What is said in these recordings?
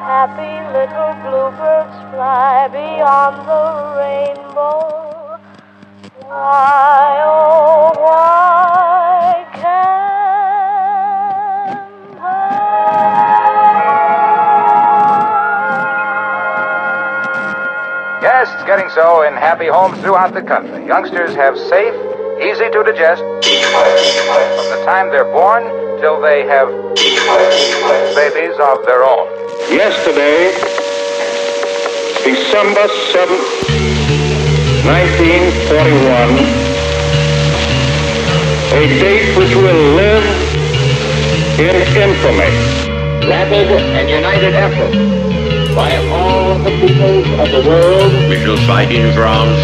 happy little bluebirds fly beyond the rainbow. Why, oh, why can't I? Yes, it's getting so in happy homes throughout the country. Youngsters have safe, easy to digest from the time they're born till they have babies of their own. Yesterday, December 7th, 1941, a date which will live in infamy. rapid and united effort by all the peoples of the world We shall fight in France.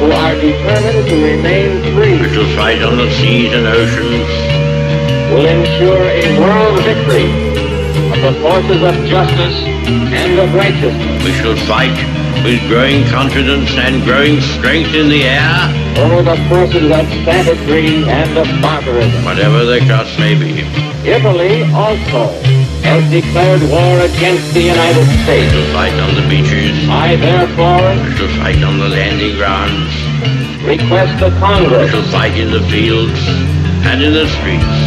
who are determined to remain free We shall fight on the seas and oceans. will ensure a world victory of the forces of justice and of righteousness We shall fight with growing confidence and growing strength in the air, over the forces of savagery and of barbarism. whatever the cost may be. Italy also has declared war against the United States. We shall fight on the beaches. I therefore We shall fight on the landing grounds. request the Congress. We shall fight in the fields and in the streets.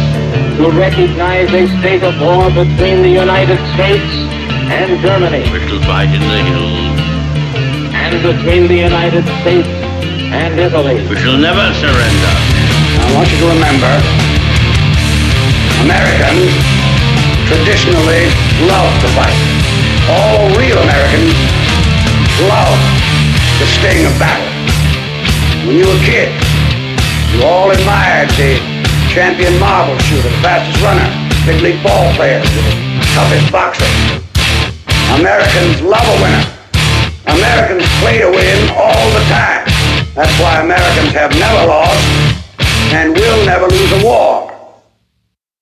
To recognize a state of war between the United States and Germany We shall fight in the hills. and between the United States and Italy. We shall never surrender. I want you to remember, Americans traditionally love to fight. All real Americans love the sting of battle. When you were a kid, you all admired the champion marble shooter, the fastest runner, big league ball player, toughest boxer. Americans love a winner. Americans play to win all the time. That's why Americans have never lost and will never lose a war.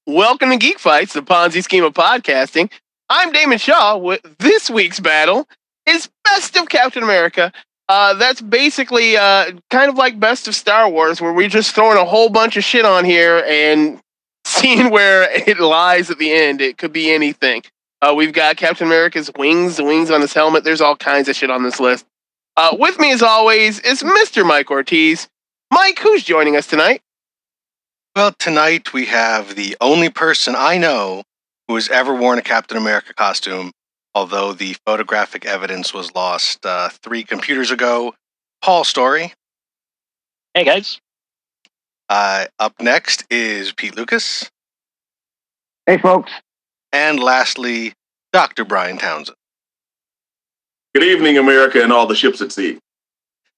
Welcome to Geek Fights, the Ponzi scheme of podcasting. I'm Damon Shaw. With this week's battle is Best of Captain America. Uh, that's basically uh, kind of like Best of Star Wars, where we're just throwing a whole bunch of shit on here and seeing where it lies at the end. It could be anything. Uh, we've got Captain America's wings, the wings on his helmet. There's all kinds of shit on this list. Uh, with me, as always, is Mr. Mike Ortiz. Mike, who's joining us tonight? Well, tonight we have the only person I know who has ever worn a Captain America costume, although the photographic evidence was lost uh, three computers ago. Paul Story. Hey guys. Uh, up next is Pete Lucas. Hey, folks. And lastly, Dr. Brian Townsend. Good evening, America, and all the ships at sea.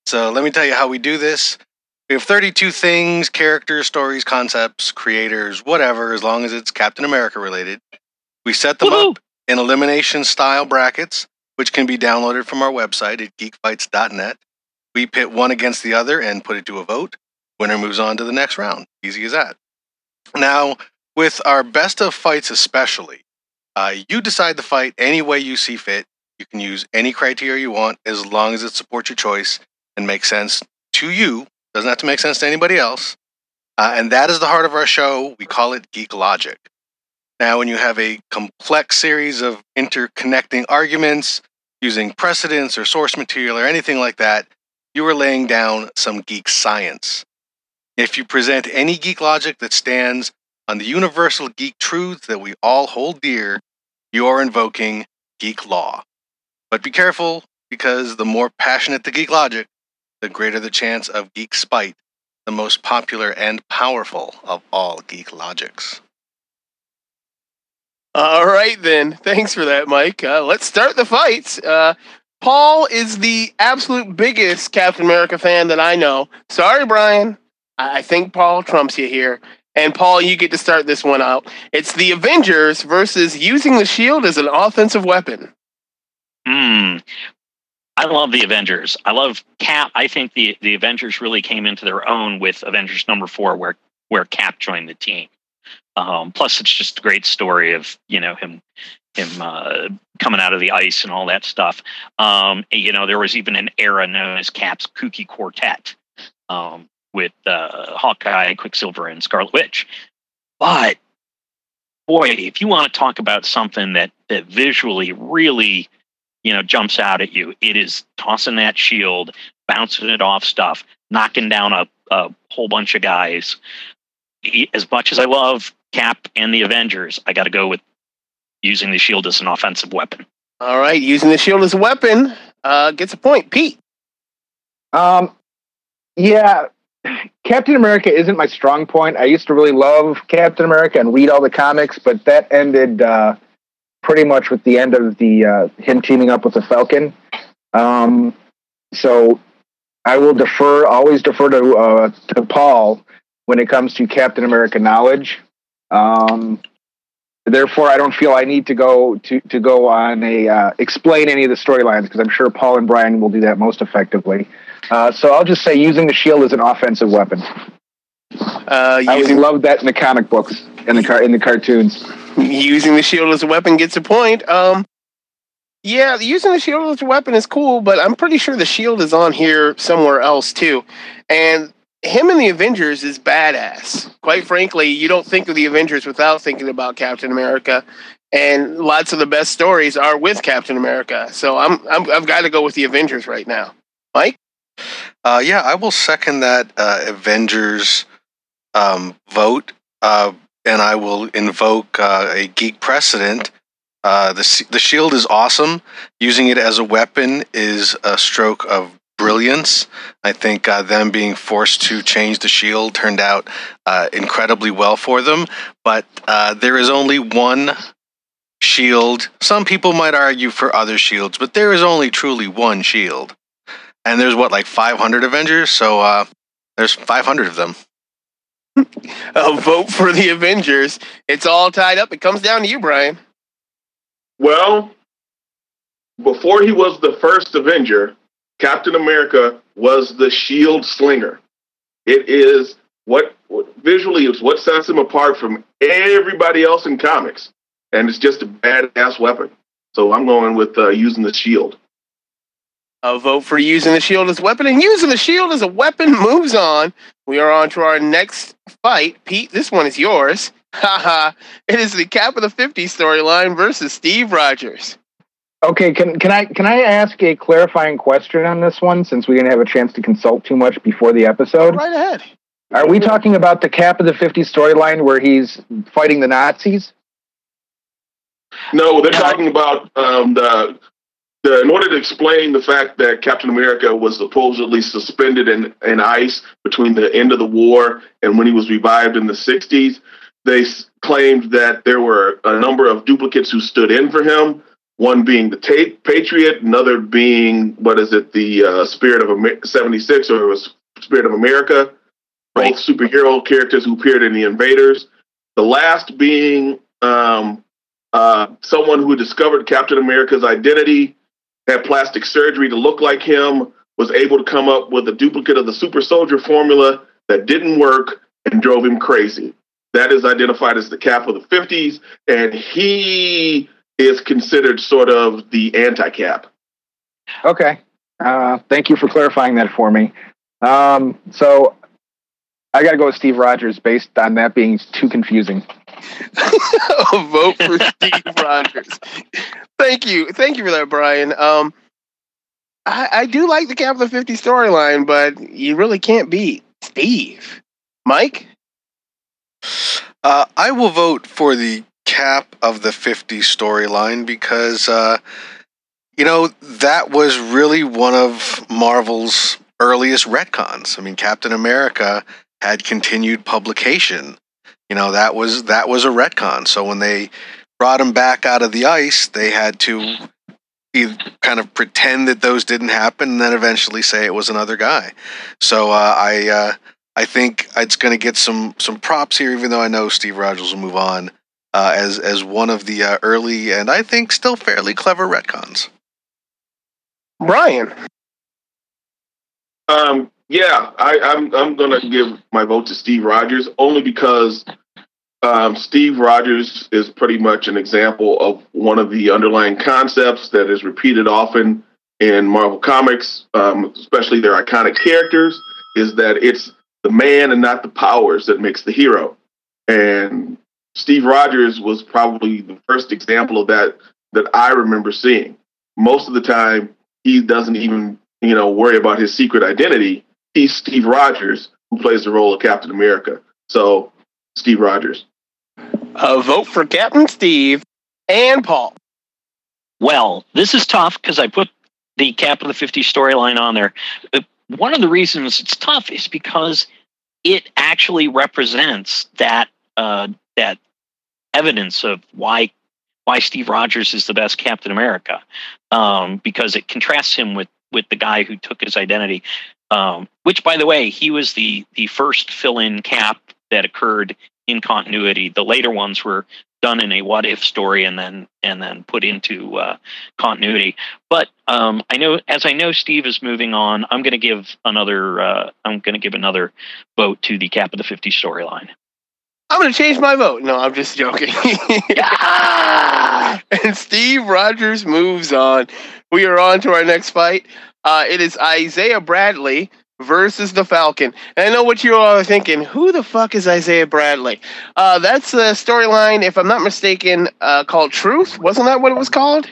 So let me tell you how we do this. We have 32 things, characters, stories, concepts, creators, whatever, as long as it's Captain America related. We set them Woohoo! up in elimination style brackets, which can be downloaded from our website at geekfights.net. We pit one against the other and put it to a vote. Winner moves on to the next round. Easy as that. Now, with our best of fights, especially, uh, you decide the fight any way you see fit. You can use any criteria you want as long as it supports your choice and makes sense to you. Doesn't have to make sense to anybody else. Uh, and that is the heart of our show. We call it Geek Logic. Now, when you have a complex series of interconnecting arguments using precedents or source material or anything like that, you are laying down some geek science. If you present any geek logic that stands on the universal geek truths that we all hold dear, you are invoking geek law. But be careful because the more passionate the geek logic, the greater the chance of geek spite, the most popular and powerful of all geek logics. All right, then. Thanks for that, Mike. Uh, let's start the fights. Uh, Paul is the absolute biggest Captain America fan that I know. Sorry, Brian. I think Paul trumps you here. And Paul, you get to start this one out. It's the Avengers versus using the shield as an offensive weapon. Hmm. I love the Avengers. I love Cap. I think the the Avengers really came into their own with Avengers number four, where where Cap joined the team. Um, plus, it's just a great story of you know him him uh, coming out of the ice and all that stuff. Um, you know, there was even an era known as Cap's Kooky Quartet um, with uh, Hawkeye, Quicksilver, and Scarlet Witch. But boy, if you want to talk about something that that visually really, you know, jumps out at you, it is tossing that shield, bouncing it off stuff, knocking down a, a whole bunch of guys. As much as I love Cap and the Avengers, I got to go with using the shield as an offensive weapon. All right, using the shield as a weapon uh, gets a point. Pete. Um, yeah, Captain America isn't my strong point. I used to really love Captain America and read all the comics, but that ended uh, pretty much with the end of the uh, him teaming up with the Falcon. Um, so I will defer, always defer to uh, to Paul when it comes to Captain America knowledge. Um, therefore, I don't feel I need to go to to go on a uh, explain any of the storylines because I'm sure Paul and Brian will do that most effectively. Uh, so I'll just say using the shield as an offensive weapon. Uh, I using, love that in the comic books in the car in the cartoons. using the shield as a weapon gets a point. Um, yeah, using the shield as a weapon is cool, but I'm pretty sure the shield is on here somewhere else too. And him in the Avengers is badass. Quite frankly, you don't think of the Avengers without thinking about Captain America. And lots of the best stories are with Captain America. So I'm, I'm I've got to go with the Avengers right now. Mike? Uh, yeah, I will second that uh, Avengers um, vote, uh, and I will invoke uh, a geek precedent. Uh, the the shield is awesome. Using it as a weapon is a stroke of brilliance. I think uh, them being forced to change the shield turned out incredibly well for them. But there is only one shield. Some people might argue for other shields, but there is only truly one shield and there's what like 500 Avengers, so uh, there's 500 of them. A vote for the Avengers. It's all tied up. It comes down to you, Brian. Well, before he was the first Avenger, Captain America was the shield slinger. It is what, what visually is what sets him apart from everybody else in comics, and it's just a badass weapon. So I'm going with uh, using the shield. A vote for using the shield as a weapon, and using the shield as a weapon moves on. We are on to our next fight. Pete, this one is yours. Haha. it is the Cap of the 50 storyline versus Steve Rogers. Okay, can can I can I ask a clarifying question on this one since we didn't have a chance to consult too much before the episode? Go right ahead. Are we talking about the Cap of the 50 storyline where he's fighting the Nazis? No, they're talking about um, the the, in order to explain the fact that Captain America was supposedly suspended in, in ice between the end of the war and when he was revived in the 60s, they s- claimed that there were a number of duplicates who stood in for him. One being the ta- Patriot, another being what is it, the uh, Spirit of Amer- 76 or it was Spirit of America, both superhero characters who appeared in the Invaders. The last being um, uh, someone who discovered Captain America's identity had plastic surgery to look like him, was able to come up with a duplicate of the super soldier formula that didn't work and drove him crazy. That is identified as the cap of the 50s, and he is considered sort of the anti cap. Okay. Uh, thank you for clarifying that for me. Um, so I got to go with Steve Rogers based on that being too confusing. a vote for Steve Rogers. Thank you, thank you for that, Brian. Um, I, I do like the Cap of the Fifty storyline, but you really can't beat Steve. Mike, Uh, I will vote for the cap of the 50 storyline because, uh, you know, that was really one of Marvel's earliest retcons. I mean, Captain America had continued publication. You know, that was that was a retcon. So when they brought him back out of the ice, they had to kind of pretend that those didn't happen, and then eventually say it was another guy. So uh, I uh, I think it's going to get some some props here, even though I know Steve Rogers will move on uh, as as one of the uh, early and I think still fairly clever retcons. Brian. Um, yeah, I, I'm I'm gonna give my vote to Steve Rogers only because um, Steve Rogers is pretty much an example of one of the underlying concepts that is repeated often in Marvel Comics, um, especially their iconic characters, is that it's the man and not the powers that makes the hero. And Steve Rogers was probably the first example of that that I remember seeing. Most of the time, he doesn't even you know worry about his secret identity. He's Steve Rogers who plays the role of Captain America. So Steve Rogers. A vote for Captain Steve and Paul. Well, this is tough because I put the Cap of the 50 storyline on there. Uh, One of the reasons it's tough is because it actually represents that uh, that evidence of why why Steve Rogers is the best Captain America, um, because it contrasts him with with the guy who took his identity. Um, which, by the way, he was the the first fill-in Cap that occurred in continuity. The later ones were done in a what if story and then and then put into uh, continuity. But um, I know as I know Steve is moving on, I'm going to give another uh, I'm going to give another vote to the Cap of the 50 storyline. I'm going to change my vote. No, I'm just joking. and Steve Rogers moves on. We are on to our next fight. Uh, it is Isaiah Bradley versus the Falcon. And I know what you all are thinking. Who the fuck is Isaiah Bradley? Uh, that's a storyline, if I'm not mistaken, uh, called Truth. Wasn't that what it was called?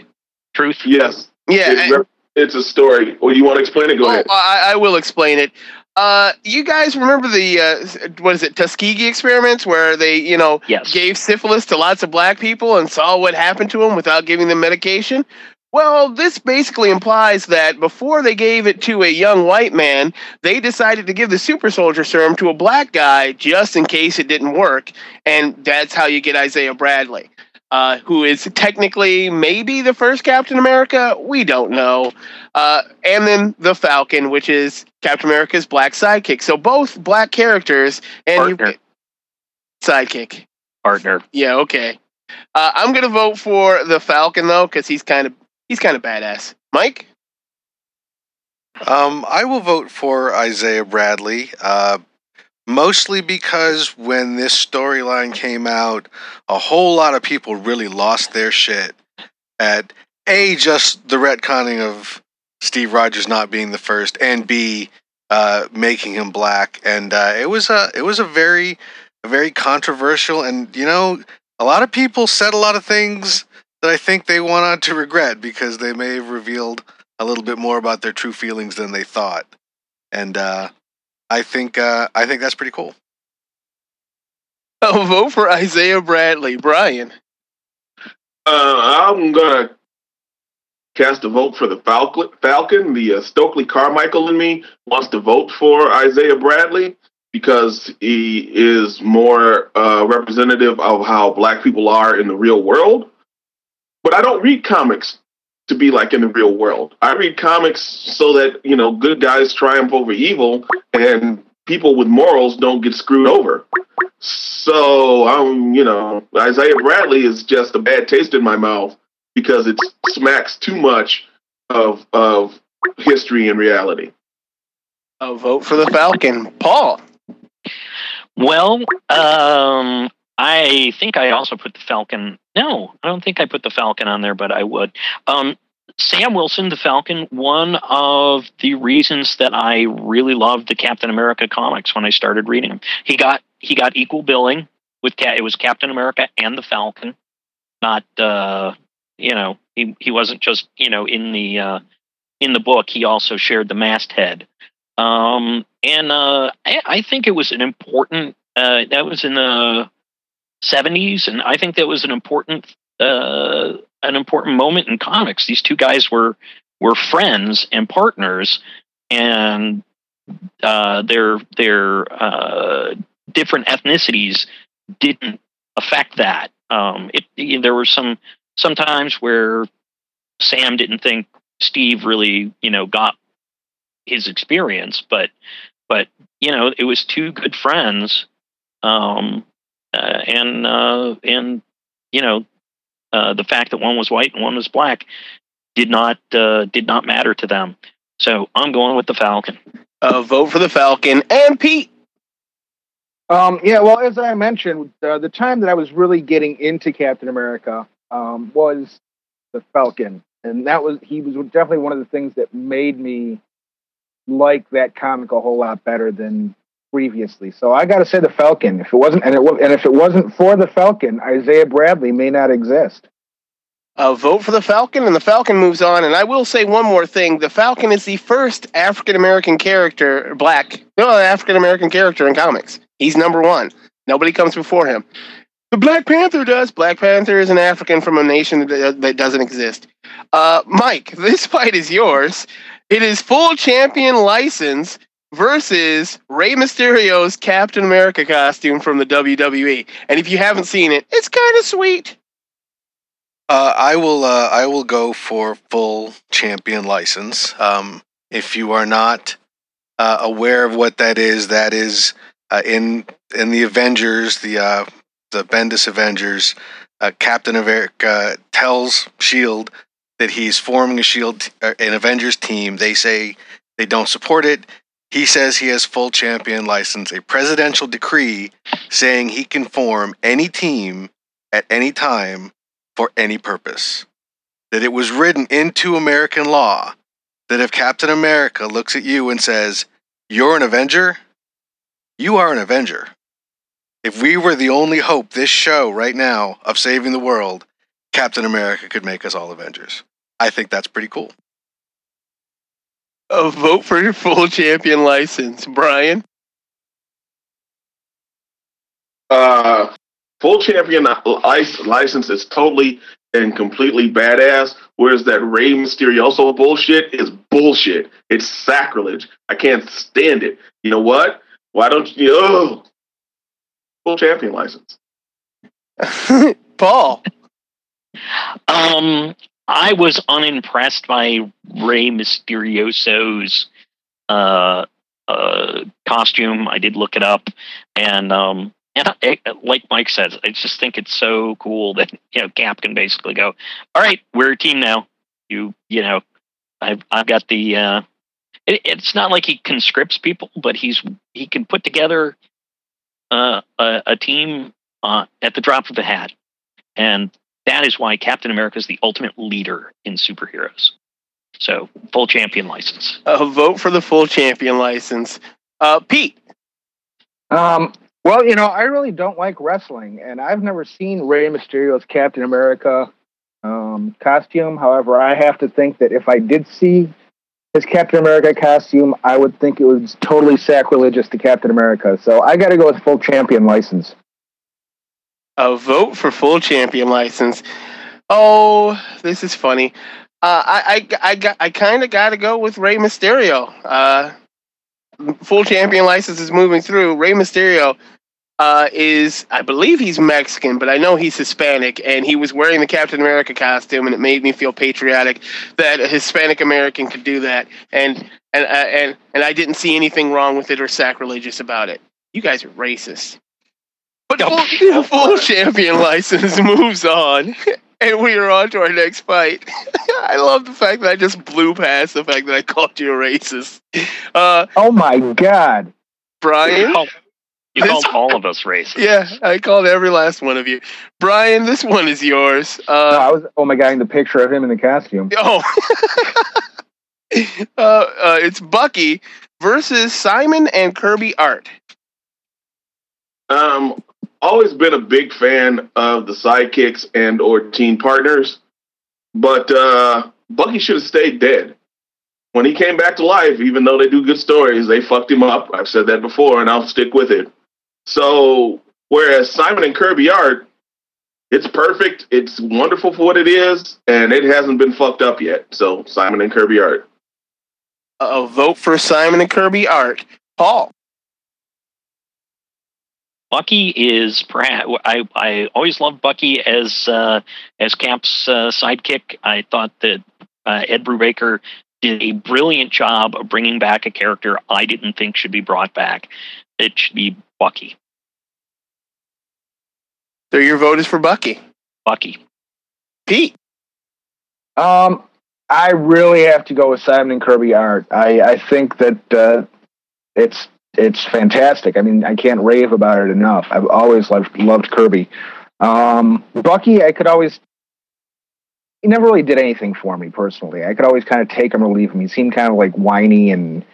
Truth. Yes. Yeah. It rep- it's a story. Well, you want to explain it? Go Oh, ahead. I, I will explain it. Uh, you guys remember the uh, what is it Tuskegee experiments where they you know Yes. gave syphilis to lots of black people and saw what happened to them without giving them medication? Well, this basically implies that before they gave it to a young white man, they decided to give the super soldier serum to a black guy just in case it didn't work, and that's how you get Isaiah Bradley. Uh, who is technically maybe the first Captain America? We don't know. Uh, and then the Falcon, which is Captain America's black sidekick. So both black characters and you, Partner. sidekick. Partner. Yeah, okay. Uh, I'm gonna vote for the Falcon though, because he's kind of he's kind of badass. Mike, Um, I will vote for Isaiah Bradley, uh, mostly because when this storyline came out, a whole lot of people really lost their shit at a just the retconning of Steve Rogers not being the first, and b uh, making him black, and uh, it was a it was a very a very controversial, and you know a lot of people said a lot of things that I think they went on to regret because they may have revealed a little bit more about their true feelings than they thought, and uh, I think uh, I think that's pretty cool. I'll vote for Isaiah Bradley. Brian, Uh, I'm gonna cast a vote for the Falcon. Falcon. The uh, Stokely Carmichael in me wants to vote for Isaiah Bradley because he is more uh, representative of how Black people are in the real world. But I don't read comics to be like in the real world. I read comics so that you know good guys triumph over evil and people with morals don't get screwed over. So um, you know, Isaiah Bradley is just a bad taste in my mouth because it smacks too much of of history and reality. I'll vote for the Falcon. Paul, Well, um, I think I also put the Falcon. No, I don't think I put the Falcon on there, but I would. Um, Sam Wilson, the Falcon, one of the reasons that I really loved the Captain America comics when I started reading them. He got he got equal billing with Ca- it was Captain America and the Falcon, not uh, you know he he wasn't just you know in the uh, in the book. He also shared the masthead. Um, and uh, I, I think it was an important. Uh, that was in the '70s, and I think that was an important uh, an important moment in comics. These two guys were were friends and partners, and uh, their their uh, different ethnicities didn't affect that. Um, it, there were some sometimes where Sam didn't think Steve really, you know, got his experience, but but you know, it was two good friends, um, uh, and uh, and you know, uh, the fact that one was white and one was black did not uh, did not matter to them. So I'm going with the Falcon. uh, vote for the Falcon. And Pete, Um, yeah, well, as I mentioned, uh, the time that I was really getting into Captain America um, was the Falcon, and that was he was definitely one of the things that made me like that comic a whole lot better than previously. So I got to say the Falcon. If it wasn't, and it and if it wasn't for the Falcon, Isaiah Bradley may not exist. Uh, vote for the Falcon, and the Falcon moves on. And I will say one more thing: the Falcon is the first African American character, black, no African American character in comics. He's number one. Nobody comes before him. The Black Panther does. Black Panther is an African from a nation that, that doesn't exist. Uh, Mike, this fight is yours. It is full champion license versus Rey Mysterio's Captain America costume from the WWE. And if you haven't seen it, it's kind of sweet. Uh, I will. Uh, I will go for full champion license. Um, if you are not uh, aware of what that is, that is uh, in in the Avengers, the uh, the Bendis Avengers. Uh, Captain America tells Shield that he's forming a Shield, an Avengers team. They say they don't support it. He says he has full champion license, a presidential decree saying he can form any team at any time for any purpose. That it was written into American law that if Captain America looks at you and says, You're an Avenger, you are an Avenger. If we were the only hope this show right now of saving the world, Captain America could make us all Avengers. I think that's pretty cool. A vote for your full champion license, Brian. Uh, full champion lic- license is totally and completely badass. Whereas that Rey Mysterioso bullshit is bullshit. It's sacrilege. I can't stand it. You know what? Why don't you? Oh, full champion license. Paul. Um, I was unimpressed by Rey Mysterioso's uh, uh, costume. I did look it up, and um, and I, like Mike says, I just think it's so cool that you know Cap can basically go, "All right, we're a team now. You you know, I've I've got the." Uh, it, it's not like he conscripts people, but he's he can put together uh, a, a team uh, at the drop of a hat, and that is why Captain America is the ultimate leader in superheroes. So, full champion license. A vote for the full champion license. Uh, Pete. Um, well, you know, I really don't like wrestling, and I've never seen Rey Mysterio's Captain America um, costume. However, I have to think that if I did see his Captain America costume, I would think it was totally sacrilegious to Captain America. So I got to go with full champion license. A vote for full champion license. Oh, this is funny. Uh, I I I, got, I kind of got to go with Rey Mysterio. Uh, full champion license is moving through. Rey Mysterio uh, is, I believe he's Mexican, but I know he's Hispanic, and he was wearing the Captain America costume, and it made me feel patriotic that a Hispanic American could do that, and and uh, and and I didn't see anything wrong with it or sacrilegious about it. You guys are racist. But full, full champion license moves on, and we are on to our next fight. I love the fact that I just blew past the fact that I called you a racist. Uh, oh my god, Brian! You called all of us racist. Yeah, I called every last one of you. Brian, this one is yours. Uh, no, I was oh my god, in the picture of him in the costume. Oh, uh, uh, it's Bucky versus Simon and Kirby Art. Um, always been a big fan of the sidekicks and or team partners, but uh, Bucky should have stayed dead. When he came back to life, even though they do good stories, they fucked him up. I've said that before, and I'll stick with it. So, whereas Simon and Kirby Art, it's perfect. It's wonderful for what it is, and it hasn't been fucked up yet. So, Simon and Kirby Art. A vote for Simon and Kirby Art. Paul. Bucky is perhaps I, I always loved Bucky as uh, as Cap's uh, sidekick. I thought that uh, Ed Brubaker did a brilliant job of bringing back a character I didn't think should be brought back. It should be Bucky. So your vote is for Bucky. Bucky. Pete. Um, I really have to go with Simon and Kirby Art. I I think that uh, it's it's fantastic. I mean, I can't rave about it enough. I've always loved loved Kirby. Um, Bucky, I could always. He never really did anything for me personally. I could always kind of take him or leave him. He seemed kind of like whiny and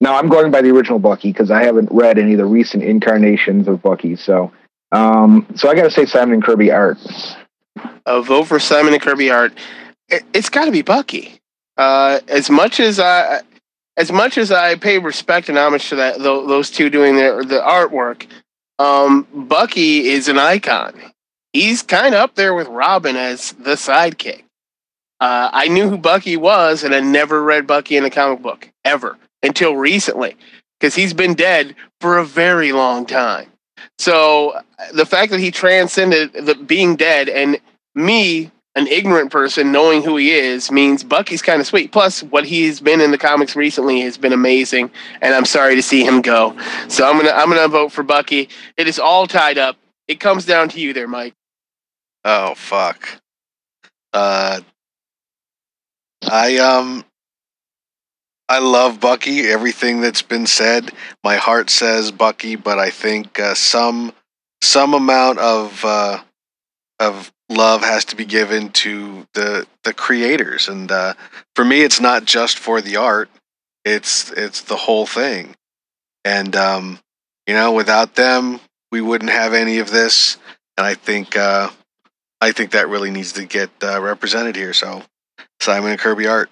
Now I'm going by the original Bucky because I haven't read any of the recent incarnations of Bucky. So, um, so I got to say Simon and Kirby art. A vote for Simon and Kirby art. It, it's got to be Bucky. Uh, as much as I, as much as I pay respect and homage to that, tho- those two doing their the artwork, um, Bucky is an icon. He's kind of up there with Robin as the sidekick. Uh, I knew who Bucky was, and I never read Bucky in a comic book ever until recently because he's been dead for a very long time. So the fact that he transcended the being dead and me, an ignorant person, knowing who he is means Bucky's kind of sweet. Plus, what he's been in the comics recently has been amazing, and I'm sorry to see him go. So I'm gonna I'm gonna vote for Bucky. It is all tied up. It comes down to you there, Mike. Oh fuck. Uh, I um, I love Bucky. Everything that's been said, my heart says Bucky, but I think uh, some some amount of uh, of love has to be given to the the creators, and uh, for me, it's not just for the art; it's it's the whole thing. And um, you know, without them, we wouldn't have any of this. And I think uh, I think that really needs to get uh, represented here. So, Simon and Kirby art.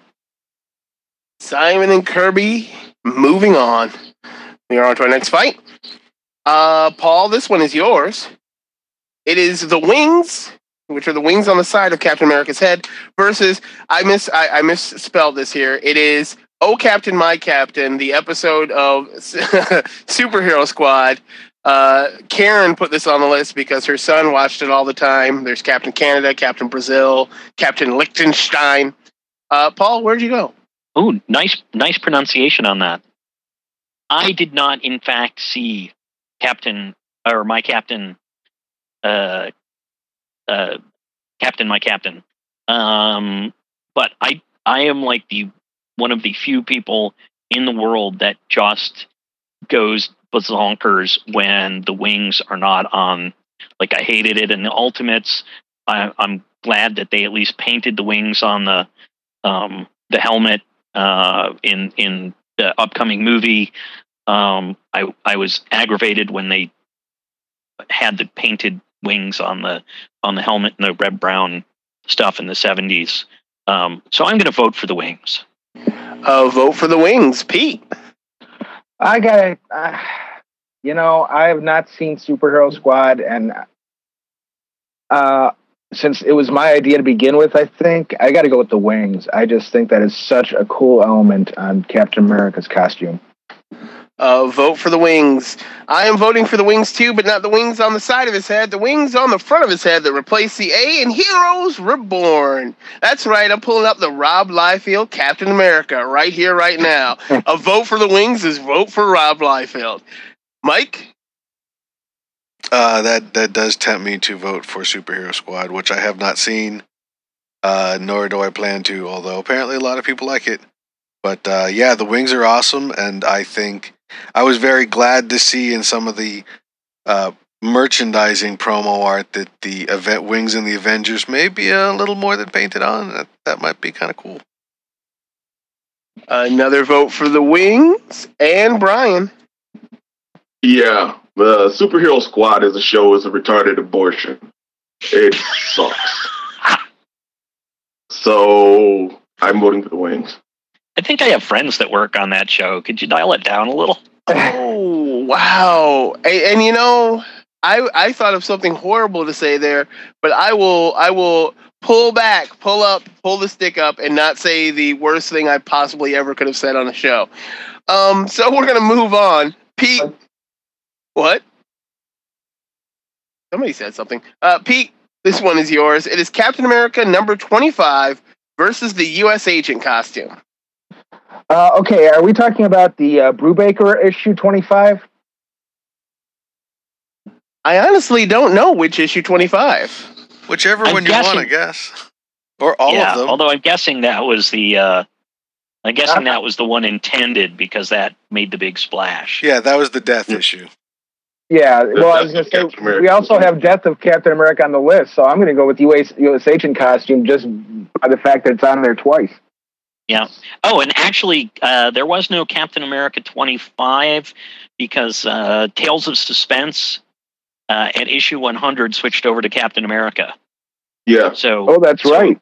Simon and Kirby moving on. We are on to our next fight. Uh, Paul, this one is yours. It is the wings, which are the wings on the side of Captain America's head, versus I miss I, I misspelled this here. It is Oh Captain, My Captain, the episode of Superhero Squad. Uh, Karen put this on the list because her son watched it all the time. There's Captain Canada, Captain Brazil, Captain Liechtenstein. Uh, Paul, where'd you go? Oh, nice, nice pronunciation on that. I did not, in fact, see Captain or my Captain, uh, uh, Captain, my Captain. Um, but I, I am like the one of the few people in the world that just goes bazonkers when the wings are not on. Like I hated it in the Ultimates. I, I'm glad that they at least painted the wings on the um, the helmet uh, in in the upcoming movie. Um, I I was aggravated when they had the painted wings on the on the helmet and the red brown stuff in the seventies. Um, so I'm going to vote for the wings. Uh, vote for the wings, Pete. I got uh, you know, I have not seen Superhero Squad, and uh, since it was my idea to begin with, I think I got to go with the wings. I just think that is such a cool element on Captain America's costume. Uh, vote for the wings. I am voting for the wings too, but not the wings on the side of his head. The wings on the front of his head that replace the A in Heroes Reborn. That's right. I'm pulling up the Rob Liefeld Captain America right here, right now. a vote for the wings is vote for Rob Liefeld. Mike. Uh, that that does tempt me to vote for Superhero Squad, which I have not seen, uh, nor do I plan to. Although apparently a lot of people like it. But uh, yeah, the wings are awesome, and I think I was very glad to see in some of the uh, merchandising promo art that the event wings and the Avengers may be a little more than painted on. That, that might be kind of cool. Another vote for the wings and Brian. Yeah, the Superhero Squad as a show is a retarded abortion. It sucks. So I'm voting for the wings. I think I have friends that work on that show. Could you dial it down a little? Oh wow! And, and, you know, I I thought of something horrible to say there, but I will I will pull back, pull up, pull the stick up, and not say the worst thing I possibly ever could have said on a show. Um, so we're gonna move on. Pete, what? Somebody said something. Uh, Pete, this one is yours. It is Captain America number twenty-five versus the U.S. agent costume. Uh, okay, are we talking about the uh, Brubaker issue 25? I honestly don't know which issue 25. Whichever I'm one you want, guessing- I guess, or all yeah, of them. although I'm guessing that was the. Uh, I'm guessing that was the one intended because that made the big splash. yeah, that was the death issue. Yeah, well, I was going to say, we also have Death of Captain America on the list, so I'm going to go with US, US agent costume just by the fact that it's on there twice. Yeah. Oh, and actually, uh, there was no Captain America 25 because uh, Tales of Suspense uh, at issue 100 switched over to Captain America. Yeah. So, Oh, that's so, right.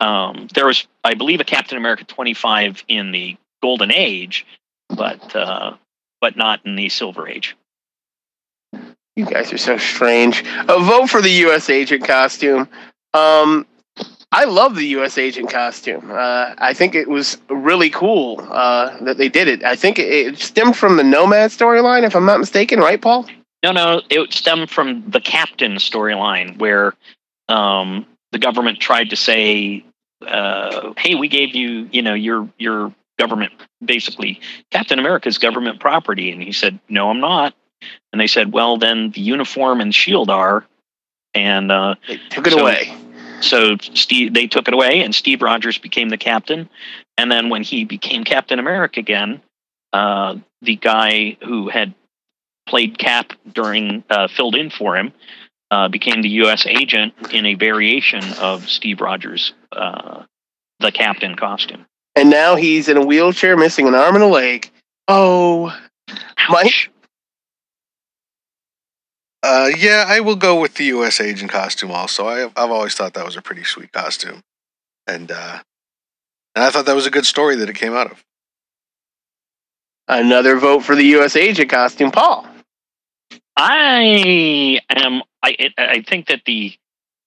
Um, there was, I believe, a Captain America 25 in the Golden Age, but uh, but not in the Silver Age. You guys are so strange. A vote for the U.S. agent costume. Um, I love the U.S. agent costume. Uh, I think it was really cool uh, that they did it. I think it, it stemmed from the Nomad storyline, if I'm not mistaken, right, Paul? No, no, it stemmed from the Captain storyline where um, the government tried to say, uh, "Hey, we gave you, you know, your your government basically Captain America's government property," and he said, "No, I'm not." And they said, "Well, then the uniform and shield are," and uh, They took it So- away. So Steve they took it away, and Steve Rogers became the captain. And then when he became Captain America again, uh, the guy who had played Cap during uh, filled in for him uh, became the U.S. agent in a variation of Steve Rogers' uh, the captain costume. And now he's in a wheelchair, missing an arm and a leg. Oh, Mike? Uh, yeah, I will go with the U.S. agent costume. Also, I, I've always thought that was a pretty sweet costume, and uh, and I thought that was a good story that it came out of. Another vote for the U.S. agent costume, Paul. I am. I I think that the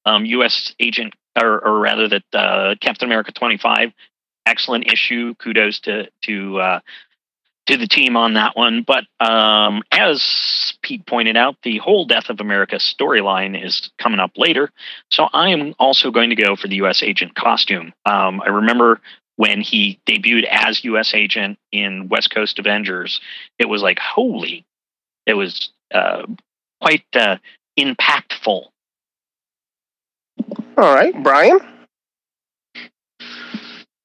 um, U.S. agent, or, or rather, that uh, Captain America 25, excellent issue. Kudos to to uh, to the team on that one. But um, as Pete pointed out, the whole Death of America storyline is coming up later. So I am also going to go for the U.S. agent costume. Um, I remember when he debuted as U.S. agent in West Coast Avengers. It was like holy. It was uh, quite uh, impactful. All right, Brian.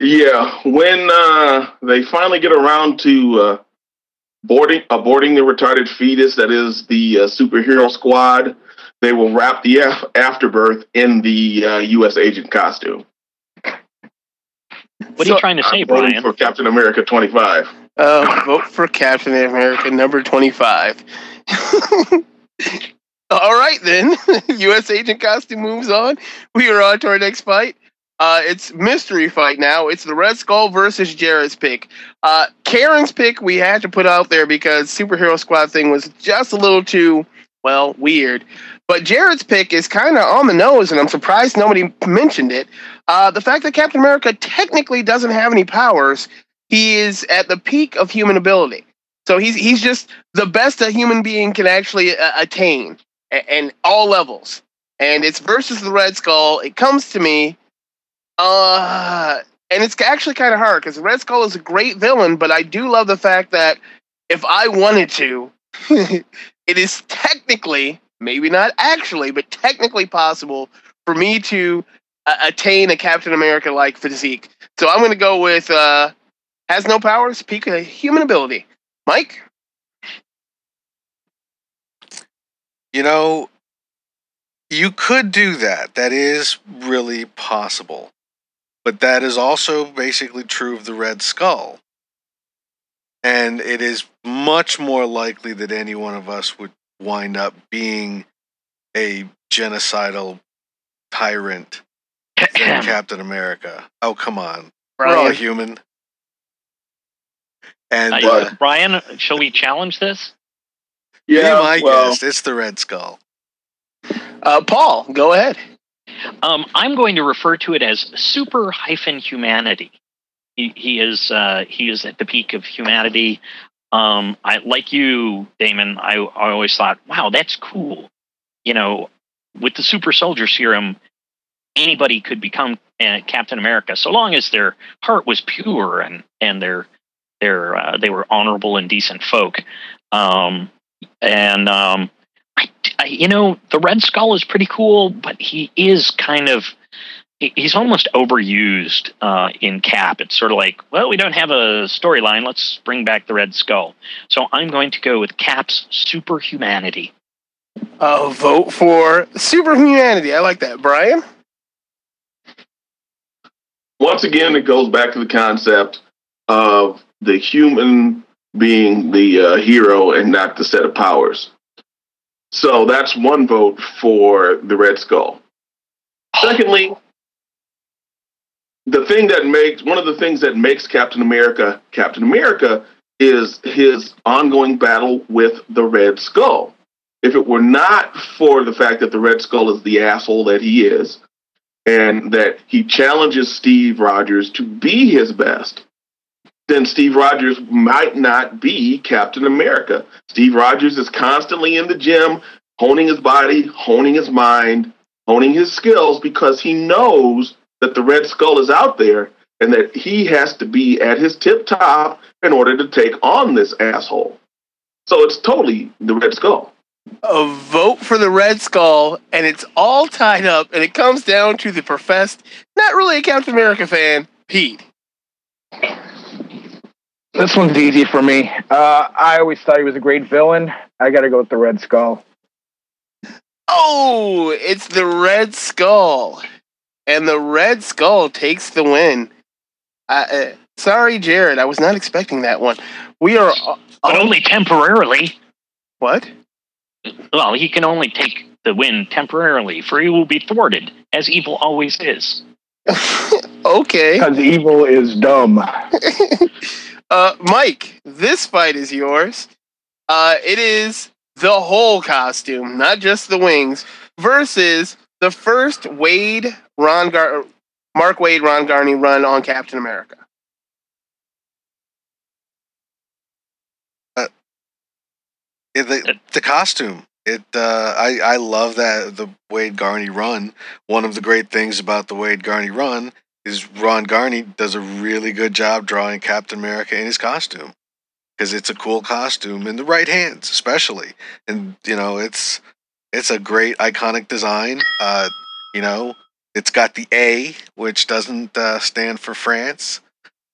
Yeah, when uh, they finally get around to uh, boarding aborting the retarded fetus that is the uh, superhero squad, they will wrap the af- afterbirth in the uh, U.S. agent costume. What are you trying to say, I'm voting Brian? For Captain America 25. Uh, vote for Captain America number 25. All right, then. U.S. agent costume moves on. We are on to our next fight. Uh, it's mystery fight now. It's the Red Skull versus Jared's pick. Uh, Karen's pick we had to put out there because Superhero Squad thing was just a little too, well, weird. But Jared's pick is kind of on the nose, and I'm surprised nobody mentioned it. Uh, the fact that Captain America technically doesn't have any powers, he is at the peak of human ability. So he's he's just the best a human being can actually uh, attain, and all levels. And it's versus the Red Skull. It comes to me, uh, and it's actually kind of hard because Red Skull is a great villain, but I do love the fact that if I wanted to, it is technically, maybe not actually, but technically possible for me to uh, attain a Captain America like physique. So I'm going to go with uh, has no powers, peak of human ability. Mike? You know, you could do that. That is really possible. But that is also basically true of the Red Skull. And it is much more likely that any one of us would wind up being a genocidal tyrant than Captain America. Oh, come on. We're all human. And Uh, uh, Brian, shall we challenge this? Yeah, my well, guest. It's the Red Skull. Uh, Paul, go ahead. Um, I'm going to refer to it as super hyphen humanity. He, he is uh, he is at the peak of humanity. Um, I like you, Damon. I, I always thought, wow, that's cool. You know, with the super soldier serum, anybody could become uh, Captain America, so long as their heart was pure and and their their uh, they were honorable and decent folk. Um, and um, I, I, you know, the Red Skull is pretty cool, but he is kind of he's almost overused uh, in Cap. It's sort of like, well, we don't have a storyline. Let's bring back the Red Skull. So I'm going to go with Cap's superhumanity. Uh, vote for superhumanity. I like that. Brian? once again, it goes back to the concept of the human being the uh, hero and not the set of powers. So that's one vote for the Red Skull. Secondly, the thing that makes one of the things that makes Captain America Captain America is his ongoing battle with the Red Skull. If it were not for the fact that the Red Skull is the asshole that he is, and that he challenges Steve Rogers to be his best, then Steve Rogers might not be Captain America. Steve Rogers is constantly in the gym, honing his body, honing his mind, honing his skills because he knows that the Red Skull is out there and that he has to be at his tip top in order to take on this asshole. So it's totally the Red Skull. A vote for the Red Skull, and it's all tied up, and it comes down to the professed, not really a Captain America fan, Pete. This one's easy for me. Uh, I always thought he was a great villain. I got to go with the Red Skull. Oh, it's the Red Skull. And the Red Skull takes the win. Uh, uh, sorry, Jared. I was not expecting that one. We are. Uh, but only temporarily. What? Well, he can only take the win temporarily, for he will be thwarted, as evil always is. okay. Because evil is dumb. uh, Mike, this fight is yours. Uh, it is the whole costume, not just the wings, versus the first Waid Ron Gar- Mark Waid Ron Garney run on Captain America. Uh, the the costume. It uh, I I love that the Waid Garney run. One of the great things about the Waid Garney run is Ron Garney does a really good job drawing Captain America in his costume because it's a cool costume in the right hands, especially. And you know, it's it's a great iconic design. Uh, you know, it's got the A, which doesn't uh, stand for France.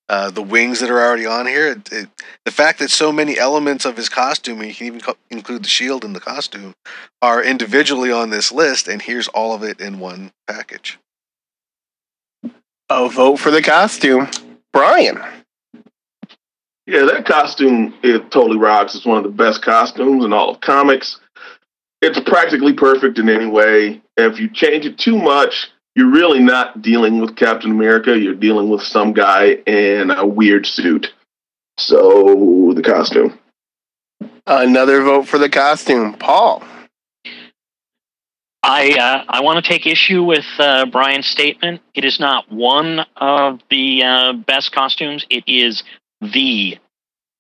Uh, the wings that are already on here. It, it, the fact that so many elements of his costume, and you can even co- include the shield in the costume, are individually on this list, and here's all of it in one package. A vote for the costume, Brian. Yeah, that costume it totally rocks. It's one of the best costumes in all of comics. It's practically perfect in any way. If you change it too much, you're really not dealing with Captain America. You're dealing with some guy in a weird suit. So the costume. Another vote for the costume, Paul. I uh, I want to take issue with uh, Brian's statement. It is not one of the uh, best costumes. It is the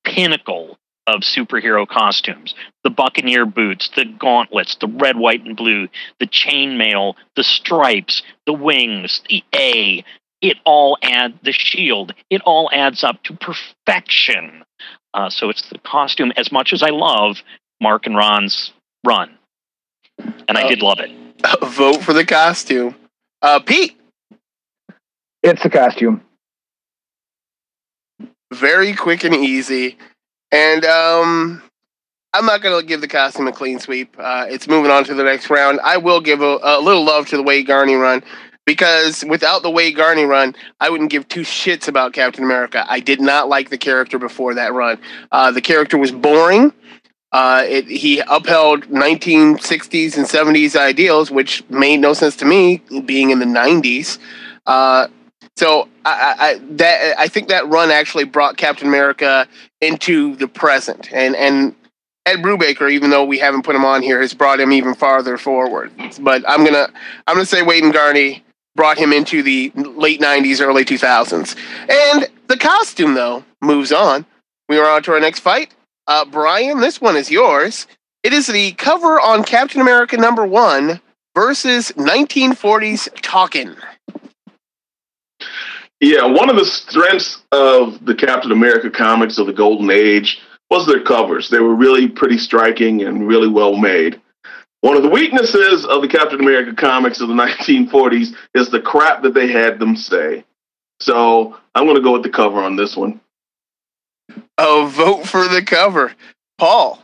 pinnacle of superhero costumes. The buccaneer boots, the gauntlets, the red, white, and blue, the chainmail, the stripes, the wings, the A. It all add the shield. It all adds up to perfection. Uh, so it's the costume. As much as I love Mark and Ron's run, and I Uh, did love it. Vote for the costume, uh, Pete. It's the costume. Very quick and easy, and um, I'm not gonna give the costume a clean sweep. Uh, it's moving on to the next round. I will give a, a little love to the Waid Garney run because without the Waid Garney run, I wouldn't give two shits about Captain America. I did not like the character before that run. Uh, the character was boring. Uh, it, he upheld 1960s and 70s ideals, which made no sense to me, being in the 90s. Uh, so I, I, that I think that run actually brought Captain America into the present, and and Ed Brubaker, even though we haven't put him on here, has brought him even farther forward. But I'm gonna I'm gonna say Waid and Garney brought him into the late 90s, early 2000s, and the costume though moves on. We are on to our next fight. Uh, Brian, this one is yours. It is the cover on Captain America number one versus 1940s Talkin'. Yeah, one of the strengths of the Captain America comics of the Golden Age was their covers. They were really pretty striking and really well made. One of the weaknesses of the Captain America comics of the 1940s is the crap that they had them say. So I'm going to go with the cover on this one. A vote for the cover. Paul.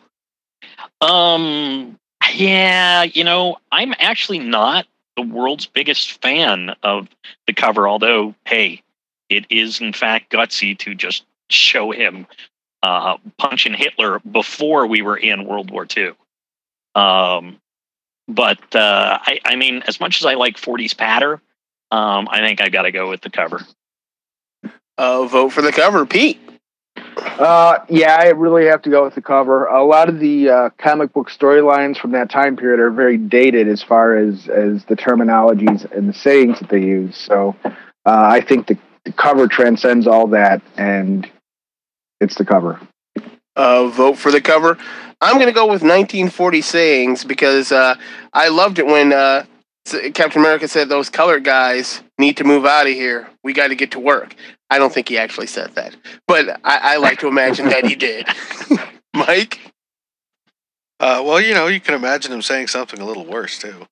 Um, yeah, you know, I'm actually not the world's biggest fan of the cover. Although, hey, it is in fact gutsy to just show him uh, punching Hitler before we were in World War II. Um, but uh, I, I mean, as much as I like 40s patter, um, I think I got to go with the cover. Uh, vote for the cover, Pete. Uh, yeah, I really have to go with the cover. A lot of the uh, comic book storylines from that time period are very dated as far as as the terminologies and the sayings that they use. So uh, I think the, the cover transcends all that, and it's the cover. Uh, vote for the cover. I'm going to go with 1940 sayings because uh, I loved it when uh, Captain America said those colored guys need to move out of here. We got to get to work. I don't think he actually said that, but I, I like to imagine that he did. Mike? Uh, well, you know, you can imagine him saying something a little worse too.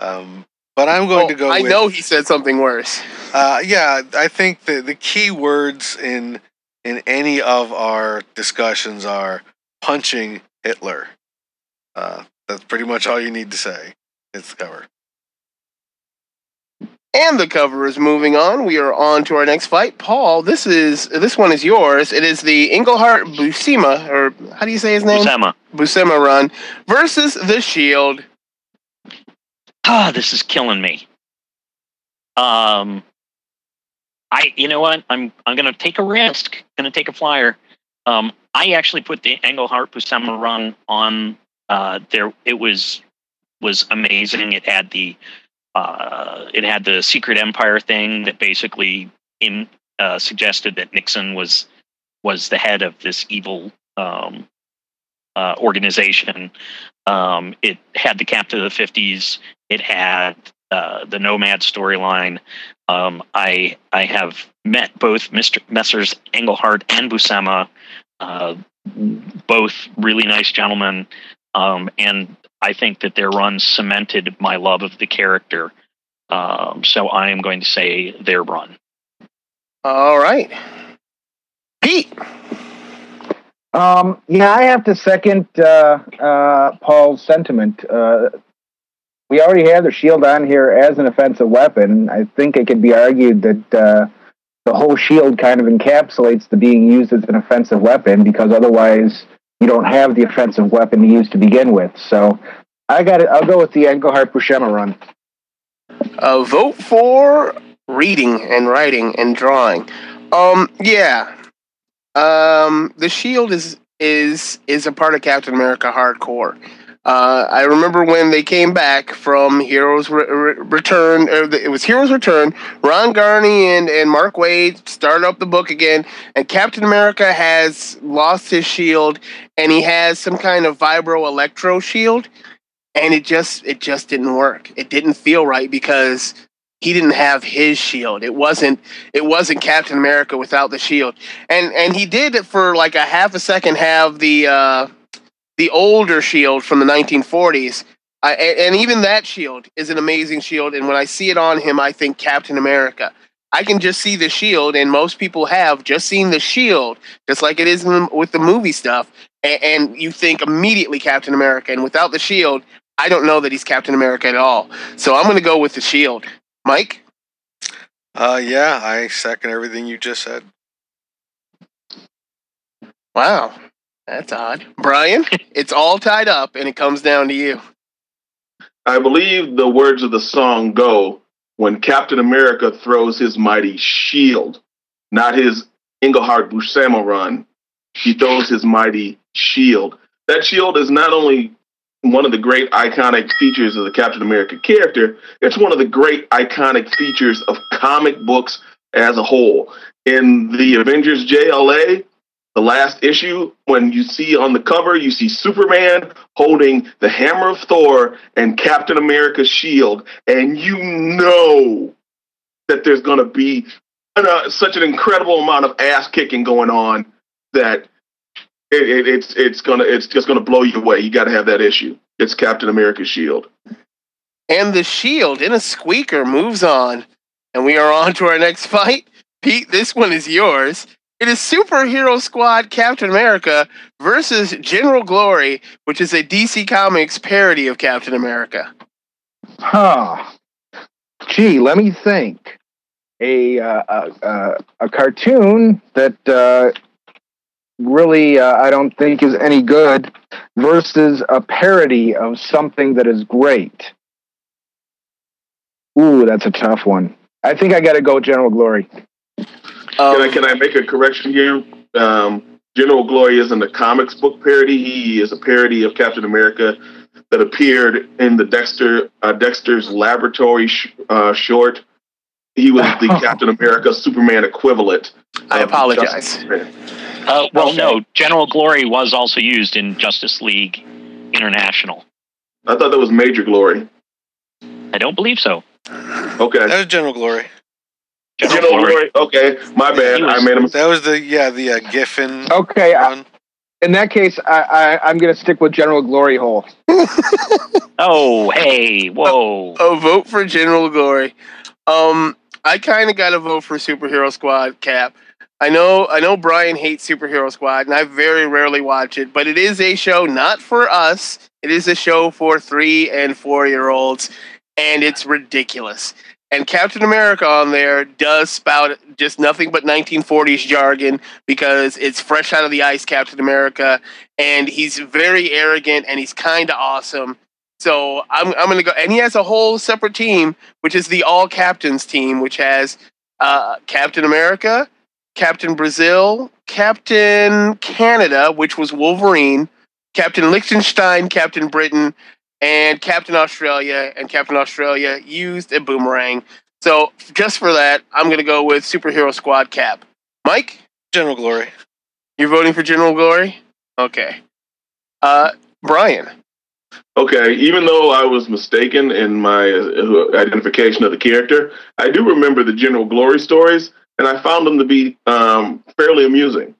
Um, but I'm going Oh, to go. I with, know he said something worse. Uh, yeah, I think the the key words in in any of our discussions are punching Hitler. Uh, that's pretty much all you need to say. It's the cover. And the cover is moving on. We are on to our next fight. Paul, this is this one is yours. It is the Englehart Buscema, or how do you say his name? Buscema. Buscema run versus the Shield. Ah, this is killing me. Um, I, you know what? I'm I'm gonna take a risk. Gonna take a flyer. Um, I actually put the Englehart Buscema run on. Uh, there, it was was amazing. It had the uh, it had the Secret Empire thing that basically in uh, suggested that Nixon was was the head of this evil um, uh, organization. Um, it had the Captain of the Fifties. It had uh, the Nomad storyline. Um, I I have met both Mr. Messrs. Englehart and Buscema, uh, both really nice gentlemen, um, and I think that their run cemented my love of the character. Um, so I am going to say their run. All right, Pete. Um, yeah, I have to second uh, uh, Paul's sentiment. Uh, we already have the shield on here as an offensive weapon. I think it could be argued that uh, the whole shield kind of encapsulates the being used as an offensive weapon because otherwise you don't have the offensive weapon to use to begin with. So I got it. I'll go with the Englehart Buscema run. Uh, vote for reading and writing and drawing. Um, yeah. Um, the Shield is is is a part of Captain America hardcore. Uh, I remember when they came back from Heroes Re- Re- Return. The, it was Heroes Return. Ron Garney and, and Mark Waid started up the book again, and Captain America has lost his shield, and he has some kind of vibro electro shield, and it just it just didn't work. It didn't feel right because he didn't have his shield. It wasn't it wasn't Captain America without the shield. And and he did it for like a half a second have the uh the older shield from the 1940s. I, and and even that shield is an amazing shield and when I see it on him I think Captain America. I can just see the shield and most people have just seen the shield just like it is in the, with the movie stuff and, and you think immediately Captain America and without the shield I don't know that he's Captain America at all. So I'm going to go with the shield. Mike? Uh, yeah, I second everything you just said. Wow. That's odd. Brian, it's all tied up and it comes down to you. I believe the words of the song go when Captain America throws his mighty shield, not his Englehart Buscema run. He throws his mighty shield. That shield is not only one of the great iconic features of the Captain America character, it's one of the great iconic features of comic books as a whole. In the Avengers JLA, the last issue, when you see on the cover, you see Superman holding the hammer of Thor and Captain America's shield, and you know that there's going to be uh, such an incredible amount of ass kicking going on that it, it, it's it's gonna it's just gonna blow you away. You got to have that issue. It's Captain America's shield. And the shield in a squeaker moves on. And we are on to our next fight. Pete, this one is yours. It is Superhero Squad Captain America versus General Glory, which is a DC Comics parody of Captain America. Huh. Gee, let me think. a uh, a, a, cartoon that uh, really uh, I don't think is any good versus a parody of something that is great. Ooh, that's a tough one. I think I got to go General Glory. Can I can I make a correction here? Um, General Glory isn't a comics book parody. He is a parody of Captain America that appeared in the Dexter uh, Dexter's Laboratory sh- uh, short. He was the Captain America Superman equivalent. I apologize. Uh, well, no, General Glory was also used in Justice League International. I thought that was Major Glory. I don't believe so. Okay. That was General Glory. General, General Glory. Glory. Okay, my bad. Was- I made a mistake. That was the yeah the uh, Giffen Okay, I, in that case, I, I, I'm going to stick with General Glory Hole. Oh, hey, whoa. a vote for General Glory. Um, I kind of got to vote for Superhero Squad. Cap. I know, I know. Brian hates Superhero Squad, and I very rarely watch it. But it is a show not for us. It is a show for three and four year olds, and it's ridiculous. And Captain America on there does spout just nothing but 1940s jargon because it's fresh out of the ice, Captain America, and he's very arrogant and he's kind of awesome. So I'm I'm gonna go, and he has a whole separate team, which is the All Captains team, which has uh, Captain America, Captain Brazil, Captain Canada, which was Wolverine, Captain Liechtenstein, Captain Britain, and Captain Australia. And Captain Australia used a boomerang. So just for that, I'm gonna go with Superhero Squad Cap. Mike, General Glory. you're voting for General Glory? Okay. Uh, Brian. Okay, even though I was mistaken in my uh, identification of the character, I do remember the General Glory stories, and I found them to be um, fairly amusing.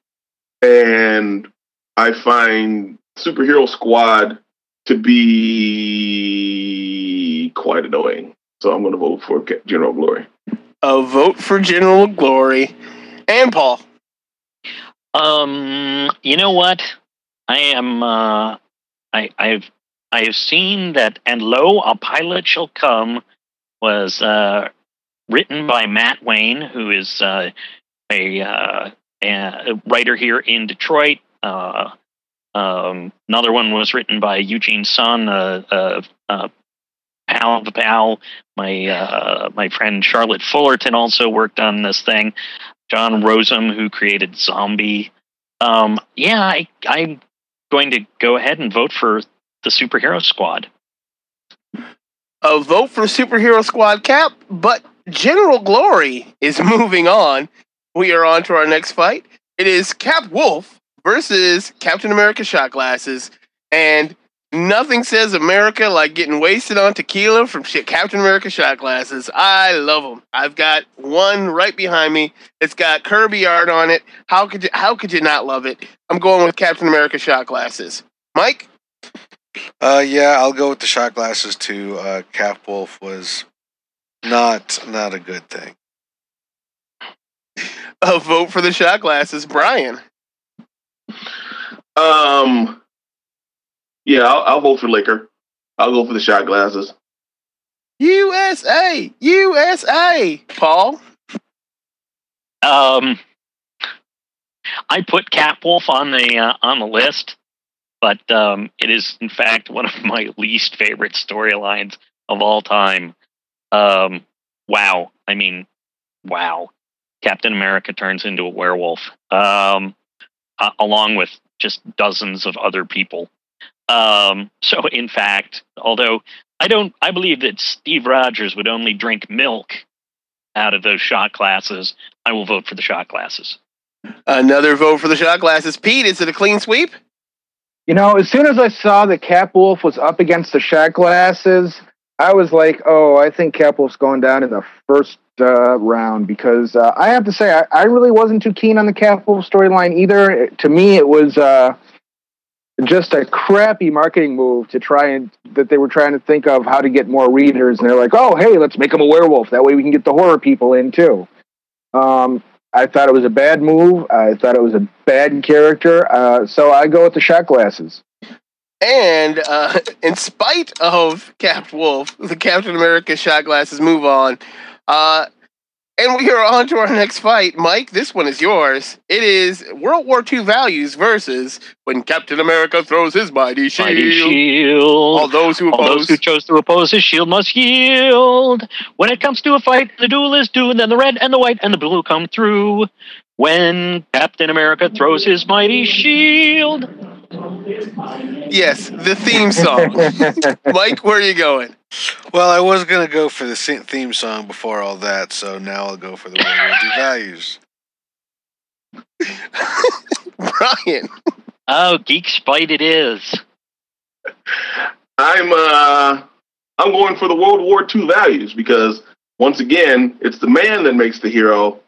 And I find Superhero Squad to be quite annoying. So I'm going to vote for General Glory. A vote for General Glory. And Paul. Um, you know what? I am. Uh, I I've I have seen that, and lo, a pilot shall come. Was uh, written by Matt Wayne, who is uh, a, uh, a writer here in Detroit. Uh, um, another one was written by Eugene Son, a, a, a pal of a pal. My uh, my friend Charlotte Fullerton also worked on this thing. John Rozum, who created Xombi. Um, yeah, I, I'm going to go ahead and vote for the Superhero Squad. A vote for Superhero Squad Cap, but General Glory is moving on. We are on to our next fight. It is Cap Wolf versus Captain America Shot Glasses. And nothing says America like getting wasted on tequila from shit Captain America Shot Glasses. I love them. I've got one right behind me. It's got Kirby art on it. How could you, how could you not love it? I'm going with Captain America Shot Glasses. Mike? Uh, yeah, I'll go with the shot glasses too. Uh, Cap Wolf was not not a good thing. A vote for the shot glasses. Brian. Um, yeah, I'll, I'll vote for liquor. I'll go for the shot glasses. USA! USA! Paul? Um, I put Cap Wolf on the uh, on the list, but um, it is in fact one of my least favorite storylines of all time. Um, wow, I mean, wow! Captain America turns into a werewolf, um, uh, along with just dozens of other people. Um, so, in fact, although I don't, I believe that Steve Rogers would only drink milk out of those shot glasses. I will vote for the shot glasses. Another vote for the shot glasses. Pete, is it a clean sweep? You know, as soon as I saw that Cap Wolf was up against the shot glasses, I was like, oh, I think Wolf's going down in the first uh, round because uh, I have to say, I, I really wasn't too keen on the Cap storyline either. It- to me, it was uh, just a crappy marketing move to try and that they were trying to think of how to get more readers. And they're like, oh, hey, let's make him a werewolf. That way we can get the horror people in too. Um, I thought it was a bad move. I thought it was a bad character. Uh, so I go with the shot glasses. And uh, in spite of Cap Wolf, the Captain America shot glasses move on. Uh, And we are on to our next fight. Mike, this one is yours. It is World War II values versus when Captain America throws his mighty shield. Mighty shield. All those who All oppose. those who chose to oppose his shield must yield. When it comes to a fight, the duel is due, and then the red and the white and the blue come through. When Captain America throws his mighty shield. Yes, the theme song. Mike, where are you going? Well, I was gonna go for the theme song before all that, so now I'll go for the World War II values. Brian. Oh, Geek Spite it is. I'm uh I'm going for the World War II values because once again, it's the man that makes the hero,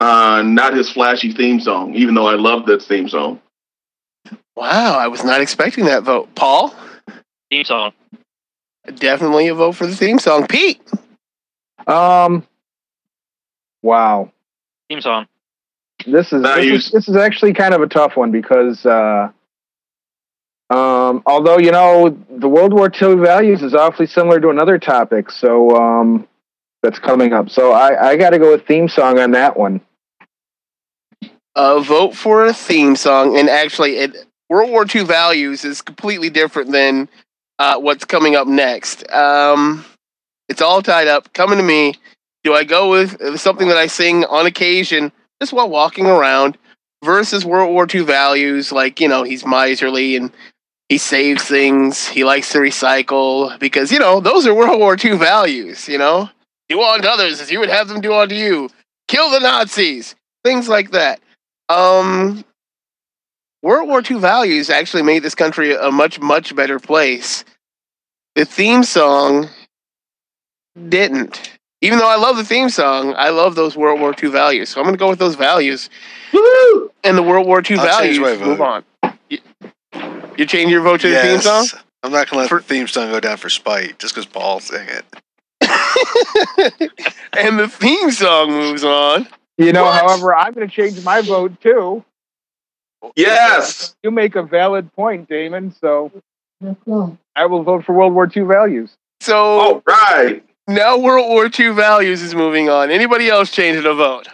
uh, not his flashy theme song. Even though I love that theme song. Wow, I was not expecting that vote. Paul? Theme song. Definitely a vote for the theme song. Pete? Um. Wow. Theme song. This is, this is this is actually kind of a tough one because uh, um, although you know the World War II values is awfully similar to another topic, so um, that's coming up. So I, I got to go with theme song on that one. Uh, vote for a theme song. And actually, it, World War II values is completely different than uh, what's coming up next. Um, it's all tied up. Coming to me. Do I go with something that I sing on occasion just while walking around versus World War II values? Like, you know, he's miserly and he saves things. He likes to recycle because, you know, those are World War II values, you know? Do unto others as you would have them do unto you. Kill the Nazis. Things like that. Um, World War II values actually made this country a much, much better place. The theme song didn't. Even though I love the theme song, I love those World War II values. So I'm going to go with those values. Woo! And the World War II I'll values. my Move on. You, you change your vote to the theme song? I'm not gonna let For- the theme song go down for spite just because Paul sang it. and the theme song moves on. You know, What? however, I'm going to change my vote too. Yes. You make a valid point, Damon. So I will vote for World War II values. So All right. now World War II values is moving on. Anybody else changing a vote?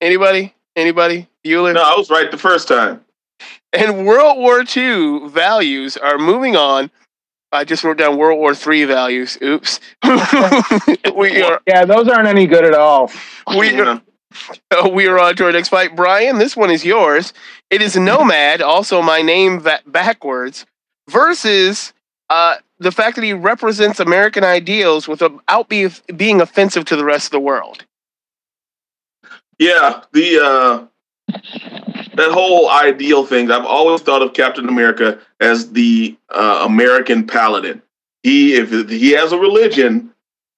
Anybody? Anybody? Bueller? No, I was right the first time. And World War II values are moving on. I just wrote down World War III values. Oops. we are Yeah, those aren't any good at all. we are uh, we are on to our next fight. Brian, this one is yours. It is Nomad, also my name va- backwards, versus uh, the fact that he represents American ideals without be- being offensive to the rest of the world. Yeah, the uh that whole ideal thing. I've always thought of Captain America as the uh, American paladin. He, if he has a religion,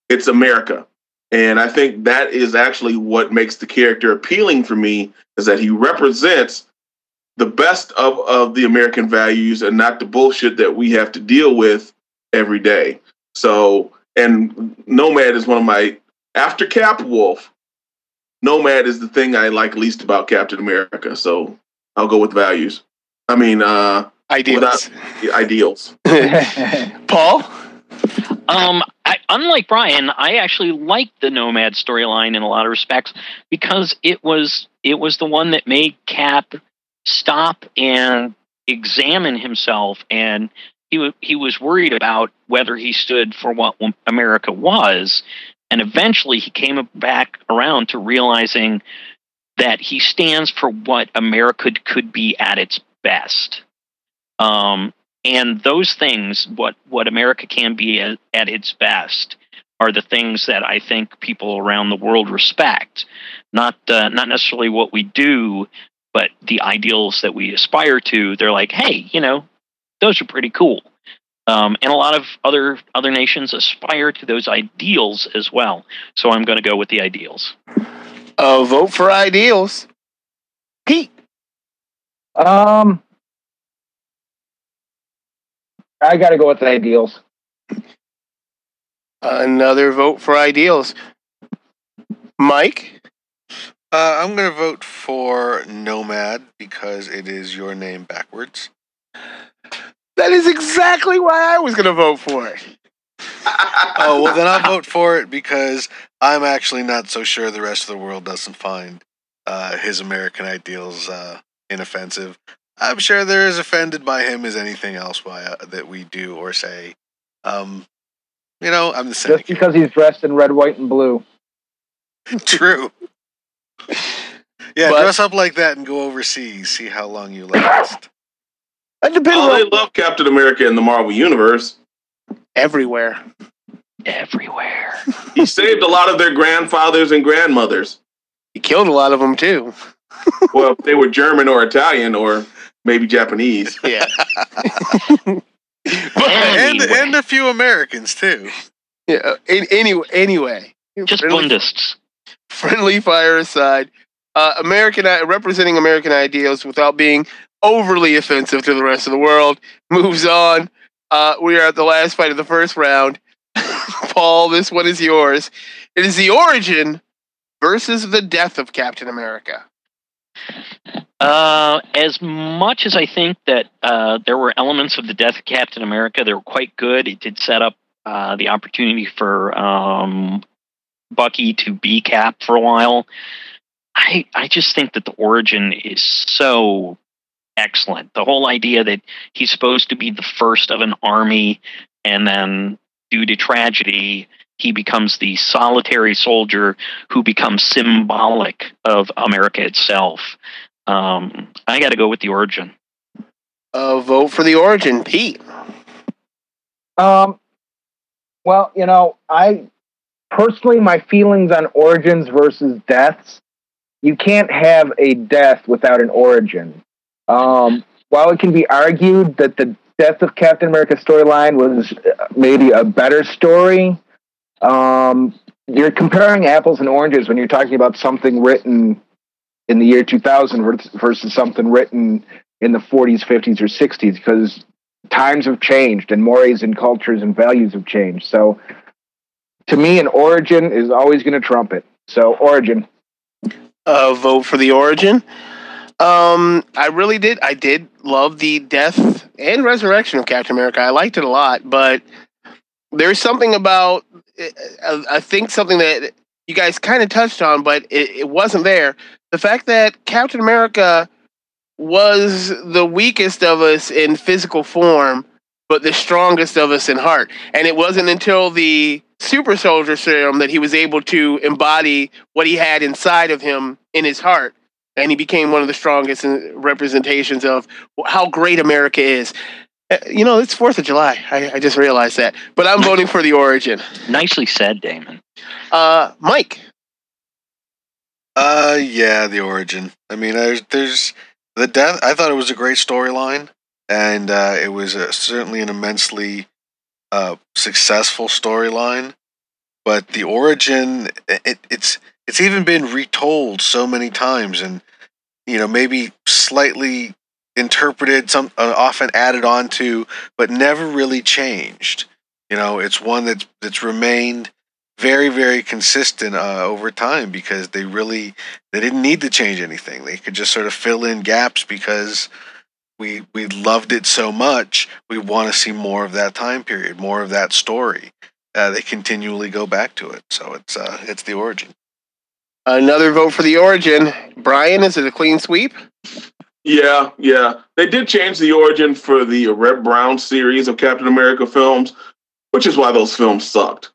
it's America, and I think that is actually what makes the character appealing for me. Is that he represents the best of of the American values and not the bullshit that we have to deal with every day. So, and Nomad is one of my after Cap Wolf. Nomad is the thing I like least about Captain America, so I'll go with values. I mean, uh, Ideals. without ideals. Paul? Um, I, unlike Brian, I actually liked the Nomad storyline in a lot of respects because it was it was the one that made Cap stop and examine himself, and he wa he was worried about whether he stood for what America was, and eventually he came back around to realizing that he stands for what America could be at its best. Um, and those things, what what America can be at, at its best, are the things that I think people around the world respect. Not uh, not necessarily what we do, but the ideals that we aspire to. They're like, hey, you know, those are pretty cool. Um, and a lot of other other nations aspire to those ideals as well. So I'm going to go with the ideals. Uh, vote for ideals. Pete. Um, I got to go with the ideals. Another vote for ideals. Mike? Uh, I'm gonna vote for Nomad because it is your name backwards. That is exactly why I was going to vote for it. oh well, then I'll vote for it because I'm actually not so sure the rest of the world doesn't find uh, his American ideals uh, inoffensive. I'm sure they're as offended by him as anything else by, uh, that we do or say. Um, you know, I'm the Just because he's dressed in red, white, and blue. True. Yeah, But- dress up like that and go overseas. See how long you last. It depends Oh, they on love Captain America in the Marvel Universe. everywhere. Everywhere. He saved a lot of their grandfathers and grandmothers. He killed a lot of them too. Well, if they were German or Italian or maybe Japanese. Yeah. and Anyway. and a few Americans too. yeah. An- Anyway, anyway. Just friendly, Bundists. friendly fire aside, uh, American representing American ideals without being overly offensive to the rest of the world moves on. Uh, we are at the last fight of the first round. Paul, this one is yours. It is the origin versus the death of Captain America. Uh, as much as I think that uh, there were elements of the death of Captain America that were quite good, it did set up uh, the opportunity for um, Bucky to be Cap for a while. I I just think that the origin is so excellent. The whole idea that he's supposed to be the first of an army, and then due to tragedy, he becomes the solitary soldier who becomes symbolic of America itself. Um, I got to go with the origin. Uh, vote for the origin, Pete. Um, well, you know, I personally, my feelings on origins versus deaths, you can't have a death without an origin. Um, while it can be argued that the death of Captain America storyline was uh, maybe a better story, um, you're comparing apples and oranges when you're talking about something written in the year 2000 versus something written in the 40s, 50s, or 60s because times have changed and mores and cultures and values have changed. So to me, an origin is always going to trump it. So origin. uh, vote for the origin. Um, I really did. I did love the death and resurrection of Captain America. I liked it a lot, but there's something about uh, I think something that you guys kind of touched on, but it, it wasn't there. The fact that Captain America was the weakest of us in physical form, but the strongest of us in heart. And it wasn't until the super soldier serum that he was able to embody what he had inside of him in his heart. And he became one of the strongest representations of how great America is. Uh, You know, it's Fourth of July. I, I just realized that. But I'm voting for the origin. Nicely said, Damon. Uh, Mike. Uh, yeah, the origin. I mean, there's there's the death. I thought it was a great storyline, and uh, it was uh certainly an immensely uh, successful storyline. But the origin, it, it's it's even been retold so many times, and you know maybe slightly interpreted, some uh, often added on to, but never really changed. You know, it's one that's that's remained very very consistent uh, over time because they really they didn't need to change anything they could just sort of fill in gaps because we we loved it so much we want to see more of that time period more of that story uh, they continually go back to it so it's uh it's the origin Another vote for the origin. Brian, is it a clean sweep? Yeah, yeah. They did change the origin for the Reb Brown series of Captain America films, which is why those films sucked.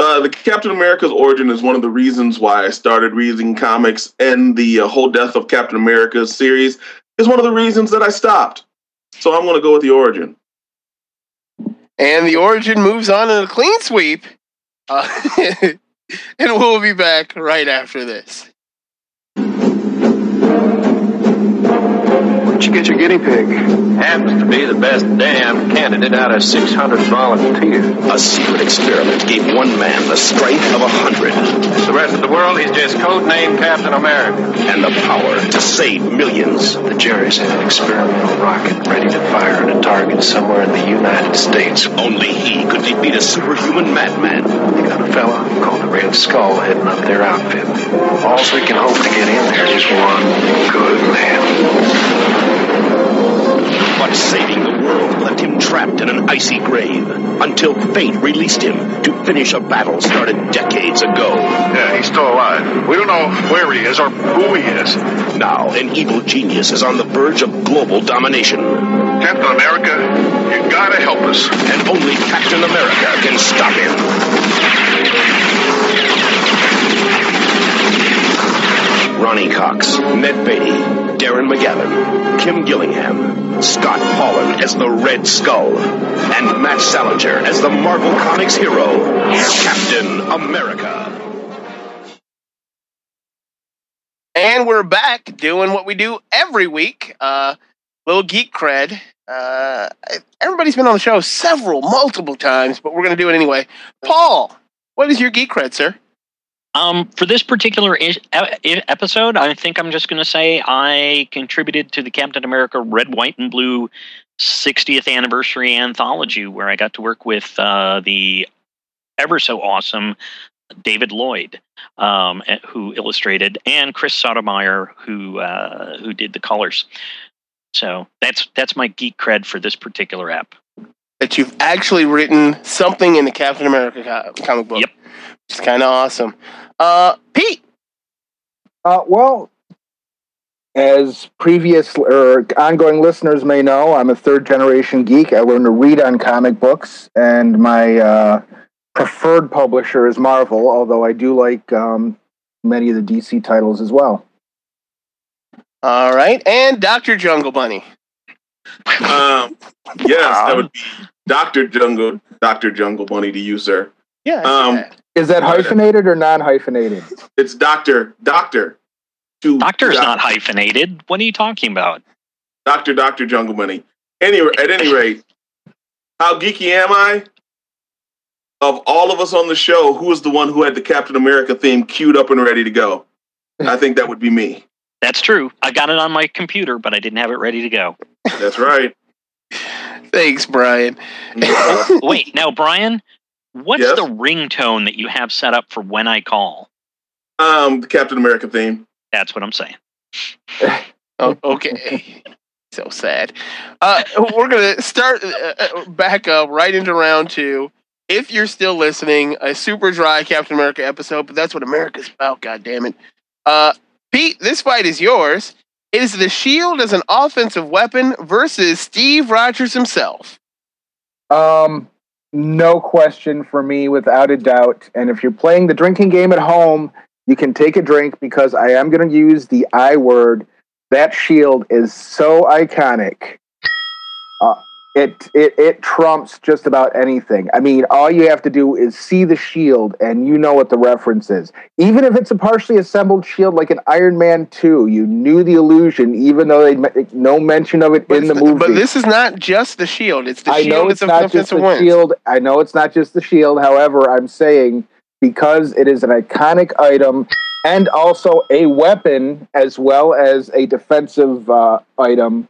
Uh, the Captain America's origin is one of the reasons why I started reading comics, and the uh, whole Death of Captain America series is one of the reasons that I stopped. So I'm going to go with the origin. And the origin moves on in a clean sweep. Uh, and we'll be back right after this. Where'd you get your guinea pig? Happens to be the best damn candidate out of 600 volunteers. A secret experiment gave one man the strength of a hundred. The rest of the world, he's just codenamed Captain America. And the power to save millions. The Jerry's had an experimental rocket ready to fire at a target somewhere in the United States. Only he could defeat a superhuman madman. They got a fella called the Red Skull heading up their outfit. All we can hope to get in there is one good man. But saving the world left him trapped in an icy grave until fate released him to finish a battle started decades ago. Yeah, he's still alive. We don't know where he is or who he is. Now, an evil genius is on the verge of global domination. Captain America, you gotta help us. And only Captain America can stop him. Ronny Cox, Ned Beatty, Darren McGavin, Kim Gillingham, Scott Paulin as the Red Skull, and Matt Salinger as the Marvel Comics hero, Captain America. And we're back doing what we do every week. Uh, little geek cred. Uh, everybody's been on the show several, multiple times, but we're going to do it anyway. Paul, what is your geek cred, sir? Um, for this particular is- episode, I think I'm just going to say I contributed to the Captain America Red, White, and Blue 60th anniversary anthology, where I got to work with uh, the ever so awesome David Lloyd, um, eh, who illustrated, and Chris Sotomayor, who uh, who did the colors. So that's that's my geek cred for this particular app. That you've actually written something in the Captain America comic book. Yep. Which is kind of awesome. Uh, Pete. Uh, well, as previous or ongoing listeners may know, I'm a third generation geek. I learned to read on comic books, and my uh, preferred publisher is Marvel, although I do like um, many of the DC titles as well. All right. And Dr. Jungle Bunny. Um, yes, that would be Doctor Jungle, Doctor Jungle Bunny to you, sir. Yeah. Um, Is that hyphenated or non hyphenated? it's Doctor Doctor. To Doctor's Doc- not hyphenated. What are you talking about? Doctor Doctor Jungle Money. Anyway, at any rate, how geeky am I? Of all of us on the show, who was the one who had the Captain America theme queued up and ready to go? I think that would be me. That's true. I got it on my computer, but I didn't have it ready to go. That's right. Thanks, Brian. Wait, now, Brian, what's Yes? the ringtone that you have set up for when I call? Um, the Captain America theme. That's what I'm saying. Oh, okay. so sad. Uh, we're going to start uh, uh, back up right into round two. If you're still listening, a super dry Captain America episode, but that's what America's about, God damn it. Uh, Pete, this fight is yours. Is the shield as an offensive weapon versus Steve Rogers himself? Um, no question for me, without a doubt. And if you're playing the drinking game at home, you can take a drink because I am going to use the I word. That shield is so iconic. Uh, it, it it trumps just about anything. I mean, all you have to do is see the shield, and you know what the reference is. Even if it's a partially assembled shield, like an Iron Man Two, you knew the illusion, even though they make no mention of it in the movie. But this is not just the shield. It's the I shield. know it's it's not just the weapon. shield. I know it's not just the shield. However, I'm saying because it is an iconic item and also a weapon as well as a defensive uh, item,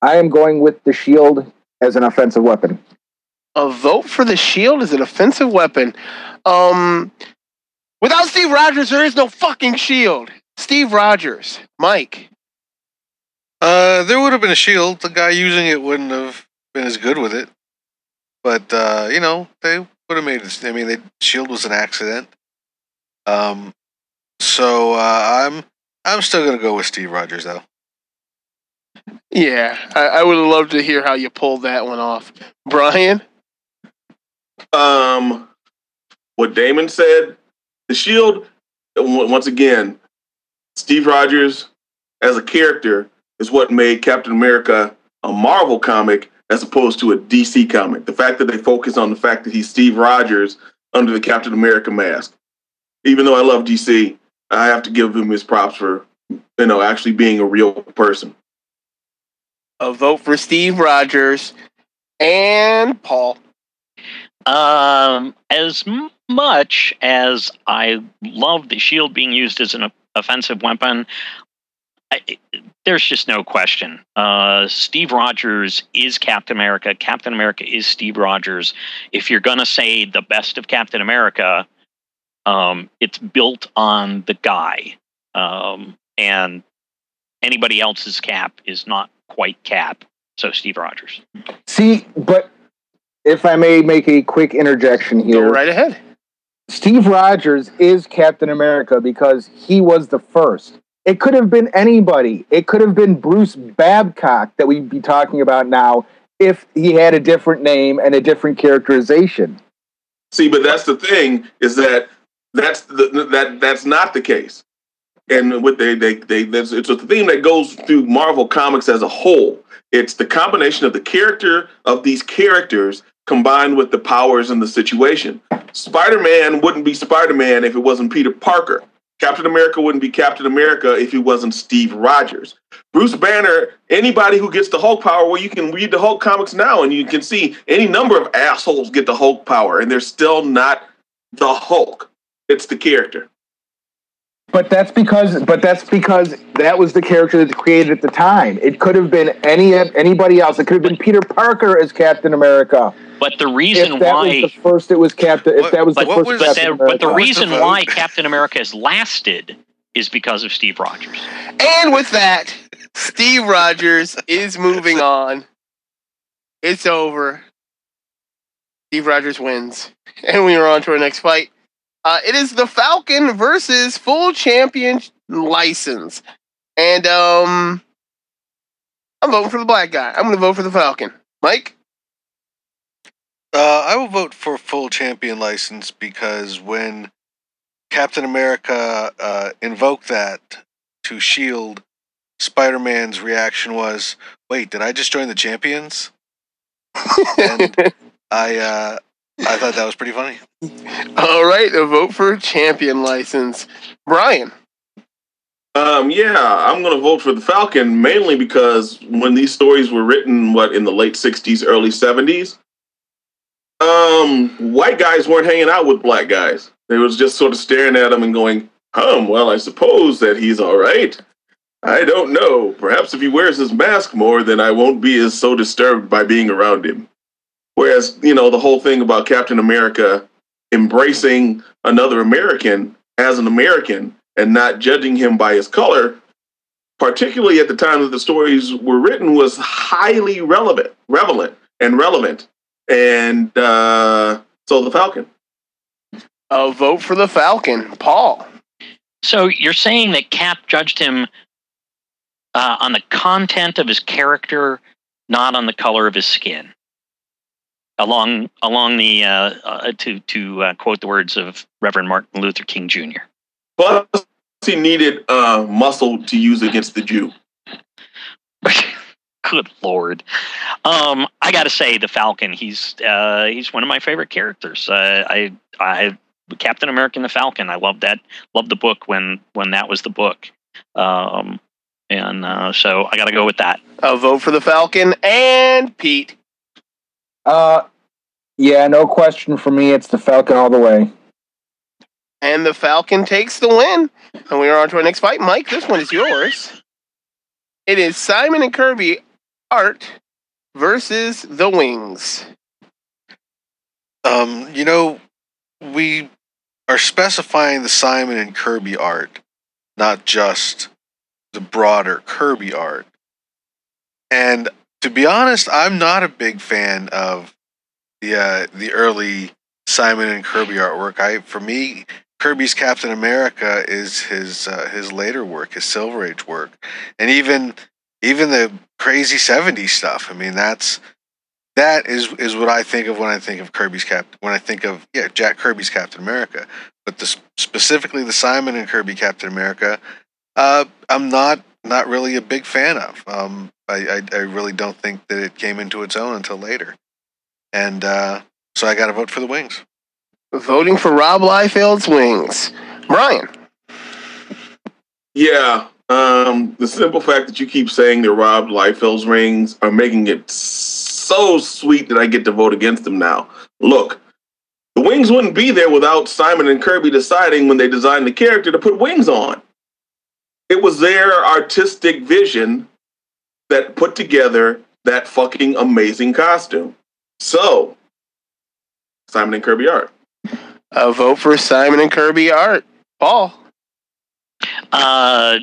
I am going with the shield as an offensive weapon. a vote for the shield as an offensive weapon. Um, without Steve Rogers, there is no fucking shield. Steve Rogers, Mike. Uh, there would have been a shield. The guy using it wouldn't have been as good with it. But uh, you know, they would have made it. I mean, the shield was an accident. Um, so uh, I'm I'm still gonna go with Steve Rogers though. Yeah, I, I would love to hear how you pulled that one off, Brian. Um, what Damon said, the Shield. Once again, Steve Rogers as a character is what made Captain America a Marvel comic as opposed to a DC comic. The fact that they focus on the fact that he's Steve Rogers under the Captain America mask. Even though I love DC, I have to give him his props for you know actually being a real person. A vote for Steve Rogers and Paul. Um, as much as I love the shield being used as an offensive weapon, I, there's just no question. Uh, Steve Rogers is Captain America. Captain America is Steve Rogers. If you're going to say the best of Captain America, um, it's built on the guy. Um, and anybody else's cap is not quite Cap. So Steve Rogers. See, but if I may make a quick interjection Go here, right ahead. Steve Rogers is Captain America because he was the first. It could have been anybody. It could have been Bruce Babcock that we'd be talking about now if he had a different name and a different characterization. See, but that's the thing is that that's the, that that's not the case. And what they they they it's a theme that goes through Marvel comics as a whole. It's the combination of the character of these characters combined with the powers and the situation. Spider-Man wouldn't be Spider-Man if it wasn't Peter Parker. Captain America wouldn't be Captain America if he wasn't Steve Rogers. Bruce Banner, anybody who gets the Hulk power, well, you can read the Hulk comics now and you can see any number of assholes get the Hulk power and they're still not the Hulk. It's the character. But that's because but that's because that was the character that's created at the time. It could have been any anybody else. It could have been Peter Parker as Captain America. But the reason if that why was the first it was Captain if that was the first but Captain the- America. but the reason why Captain America has lasted is because of Steve Rogers. And with that, Steve Rogers is moving on. It's over. Steve Rogers wins. And we are on to our next fight. Uh, it is the Falcon versus full champion license. And um I'm voting for the black guy. I'm gonna vote for the Falcon. Mike? Uh, I will vote for full champion license because when Captain America uh, invoked that to Shield, Spider Man's reaction was, "Wait, did I just join the champions?" and I uh, I thought that was pretty funny. All right, a vote for a champion license. Brian. Um, yeah, I'm going to vote for the Falcon mainly because when these stories were written, what in the late '60s, early '70s, um, white guys weren't hanging out with black guys. They was just sort of staring at them and going, "Um, well, I suppose that he's all right. I don't know. Perhaps if he wears his mask more, then I won't be as so disturbed by being around him." Whereas, you know, the whole thing about Captain America embracing another American as an American and not judging him by his color, particularly at the time that the stories were written, was highly relevant, relevant, and relevant. And uh, so the Falcon. A vote for the Falcon. Paul. So you're saying that Cap judged him uh, on the content of his character, not on the color of his skin. Along along the uh, uh, to to uh, quote the words of Reverend Martin Luther King Jr. Plus, he needed uh, muscle to use against the Jew. Good lord. Um, I got to say, the Falcon. He's uh, he's one of my favorite characters. Uh, I I Captain America and the Falcon. I love that. Loved the book when when that was the book. Um, and uh, so I got to go with that. A vote for the Falcon and Pete. Uh yeah, no question for me. It's the Falcon all the way. And the Falcon takes the win. And we are on to our next fight. Mike, this one is yours. It is Simon and Kirby art versus the Wings. Um, you know, we are specifying the Simon and Kirby art, not just the broader Kirby art. And to be honest, I'm not a big fan of the uh, the early Simon and Kirby artwork. I, for me, Kirby's Captain America is his uh, his later work, his Silver Age work, and even even the crazy '70s stuff. I mean, that's that is is what I think of when I think of Kirby's Cap. When I think of yeah, Jack Kirby's Captain America, but the, specifically the Simon and Kirby Captain America, uh, I'm not not really a big fan of. Um, I, I I really don't think that it came into its own until later, and uh, so I got to vote for the Wings. Voting for Rob Liefeld's Wings. Brian. Yeah, um, the simple fact that you keep saying they're Rob Liefeld's rings are making it so sweet that I get to vote against them now. Look, the wings wouldn't be there without Simon and Kirby deciding when they designed the character to put wings on. It was their artistic vision that put together that fucking amazing costume. So, Simon and Kirby art. A vote for Simon and Kirby art. Paul. Uh,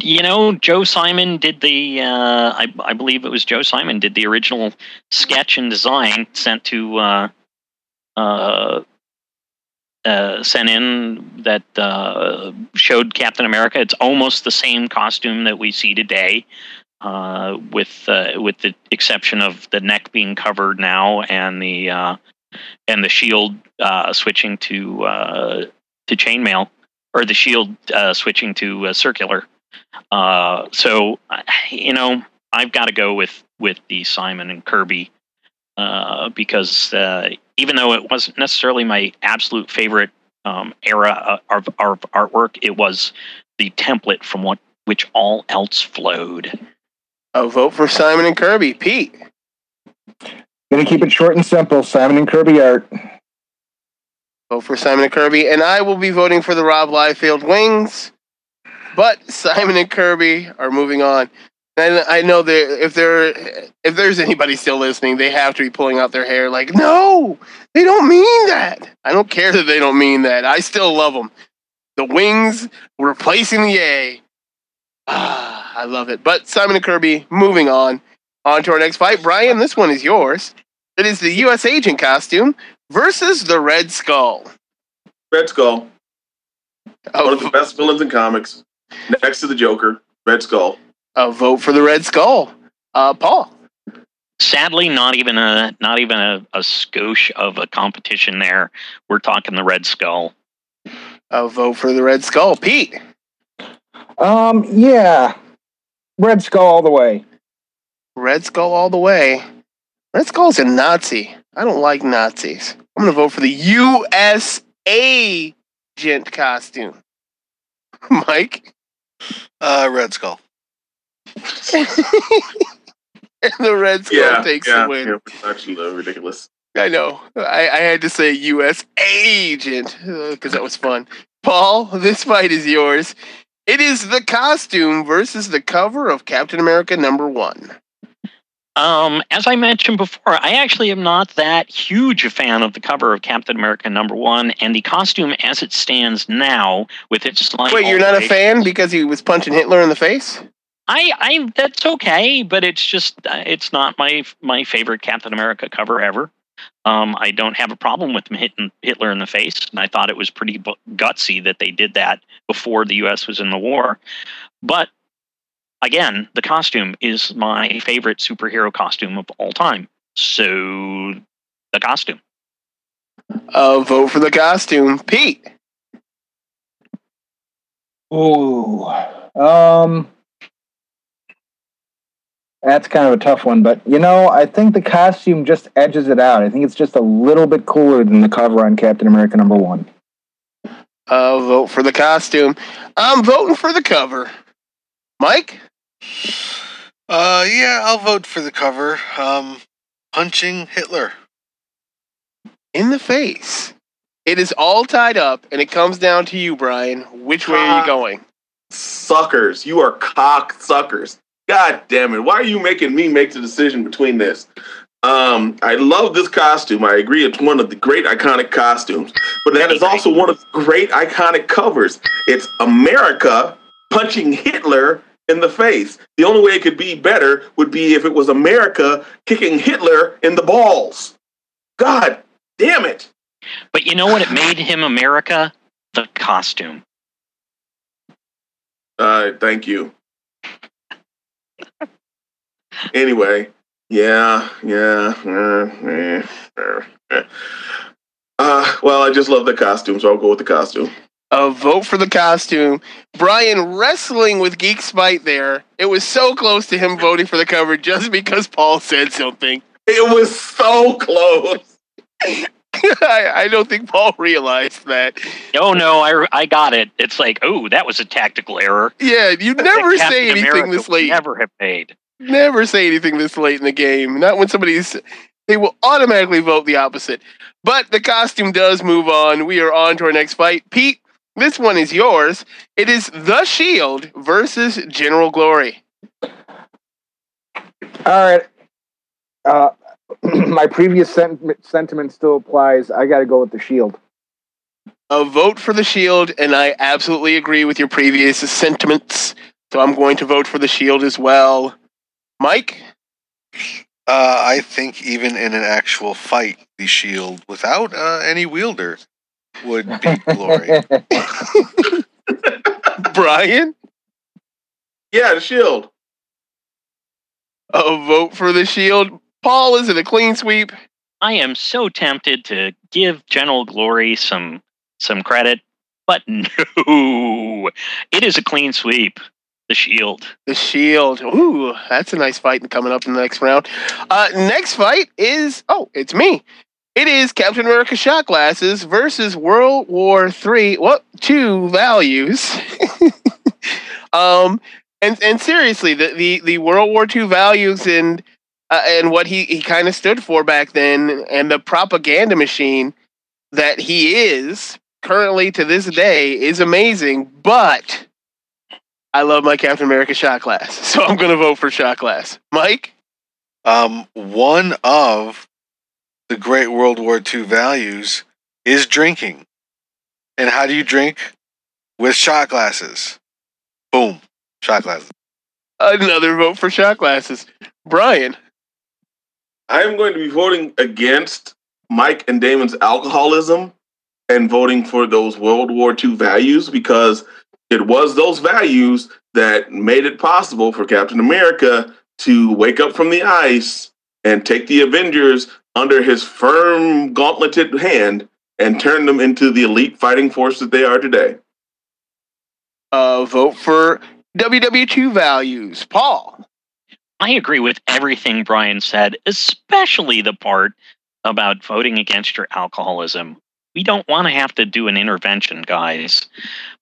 you know, Joe Simon did the. Uh, I, I believe it was Joe Simon did the original sketch and design sent to. Uh, uh, sent in that uh, showed Captain America. It's almost the same costume that we see today, uh, with uh, with the exception of the neck being covered now and the uh, and the shield switching to to chainmail or the shield switching to circular. So you know I've got to go with with the Simon and Kirby uh, because uh, even though it wasn't necessarily my absolute favorite um, era of, of artwork, it was the template from what which all else flowed. A vote for Simon and Kirby. Pete. Gonna keep it short and simple. Simon and Kirby art. Vote for Simon and Kirby, and I will be voting for the Rob Liefeld Wings. But Simon and Kirby are moving on. And I know that if there if there's anybody still listening, they have to be pulling out their hair like, no, they don't mean that. I don't care that they don't mean that. I still love them. The wings replacing the A. Ah, I love it. But Simon and Kirby, moving on. On to our next fight. Brian, this one is yours. It is the U.S. agent costume versus the Red Skull. Red Skull. Oh. One of the best villains in comics. Next to the Joker, Red Skull. A vote for the Red Skull. Uh, Paul. Sadly, not even a not even a, a skosh of a competition there. We're talking the Red Skull. A vote for the Red Skull. Pete. Um, yeah, Red Skull all the way. Red Skull all the way. Red Skull's a Nazi. I don't like Nazis. I'm going to vote for the U.S. agent costume. Mike? Uh, Red Skull. And the Red Skull Yeah, takes yeah, the win. yeah, it's actually uh, ridiculous. I know. I, I had to say U.S. agent because that was fun. Paul, this fight is yours. It is the costume versus the cover of Captain America number one. Um, as I mentioned before, I actually am not that huge a fan of the cover of Captain America number one, and the costume as it stands now, with its slight Wait, you're not a fan because he was punching Hitler in the face? I, I, that's okay, but it's just, uh, it's not my my favorite Captain America cover ever. Um, I don't have a problem with him hitting Hitler in the face, and I thought it was pretty gutsy that they did that before the U.S. was in the war. But again, the costume is my favorite superhero costume of all time. So, the costume. Uh, vote for the costume. Pete. Ooh. Um That's kind of a tough one, but you know, I think the costume just edges it out. I think it's just a little bit cooler than the cover on Captain America number one. Uh, vote for the costume. I'm voting for the cover. Mike? Uh, yeah, I'll vote for the cover. Um, punching Hitler. In the face. It is all tied up, and it comes down to you, Brian. Which way are you going? Suckers. You are cock suckers. God damn it. Why are you making me make the decision between this? Um, I love this costume. I agree it's one of the great iconic costumes, but that is also one of the great iconic covers. It's America punching Hitler in the face. The only way it could be better would be if it was America kicking Hitler in the balls. God damn it. But you know what? It made him America. The costume. Uh, thank you. Anyway, yeah, yeah, uh, well, I just love the costume, so I'll go with the costume. A vote for the costume. Brian wrestling with Geek Spite there. It was so close to him voting for the cover just because Paul said something. It was so close. I, I don't think Paul realized that. Oh no, I, I got it. It's like, oh, that was a tactical error. Yeah, you never Captain say anything America this late. Never have made. Never say anything this late in the game. Not when somebody's. They will automatically vote the opposite. But the costume does move on. We are on to our next fight. Pete, this one is yours. It is The Shield versus General Glory. All right. Uh, my previous sentiment, sentiment still applies. I got to go with the Shield. A vote for The Shield, and I absolutely agree with your previous sentiments. So I'm going to vote for the Shield as well. Mike? Uh, I think even in an actual fight, the shield without uh, any wielder would be Glory. Brian? Yeah, the Shield. A vote for the Shield. Paul, is it a clean sweep? I am so tempted to give General Glory some some credit, but no, it is a clean sweep. The Shield. The Shield. Ooh, that's a nice fight coming up in the next round. Uh, next fight is oh, it's me. It is Captain America shot glasses versus World War Three. What two values? um, and and seriously, the the, the World War Two values and uh, and what he he kind of stood for back then, and the propaganda machine that he is currently to this day is amazing. But I love my Captain America shot glass, so I'm going to vote for shot glass. Mike, Um, one of the great World War II values is drinking. And how do you drink? With shot glasses. Boom. Shot glasses. another vote for shot glasses. Brian, I am going to be voting against Mike and Damon's alcoholism and voting for those World War II values because it was those values that made it possible for Captain America to wake up from the ice and take the Avengers under his firm gauntleted hand and turn them into the elite fighting force that they are today. uh, vote for WW2 values. Paul, I agree with everything Brian said, especially the part about voting against your alcoholism. We don't want to have to do an intervention, guys.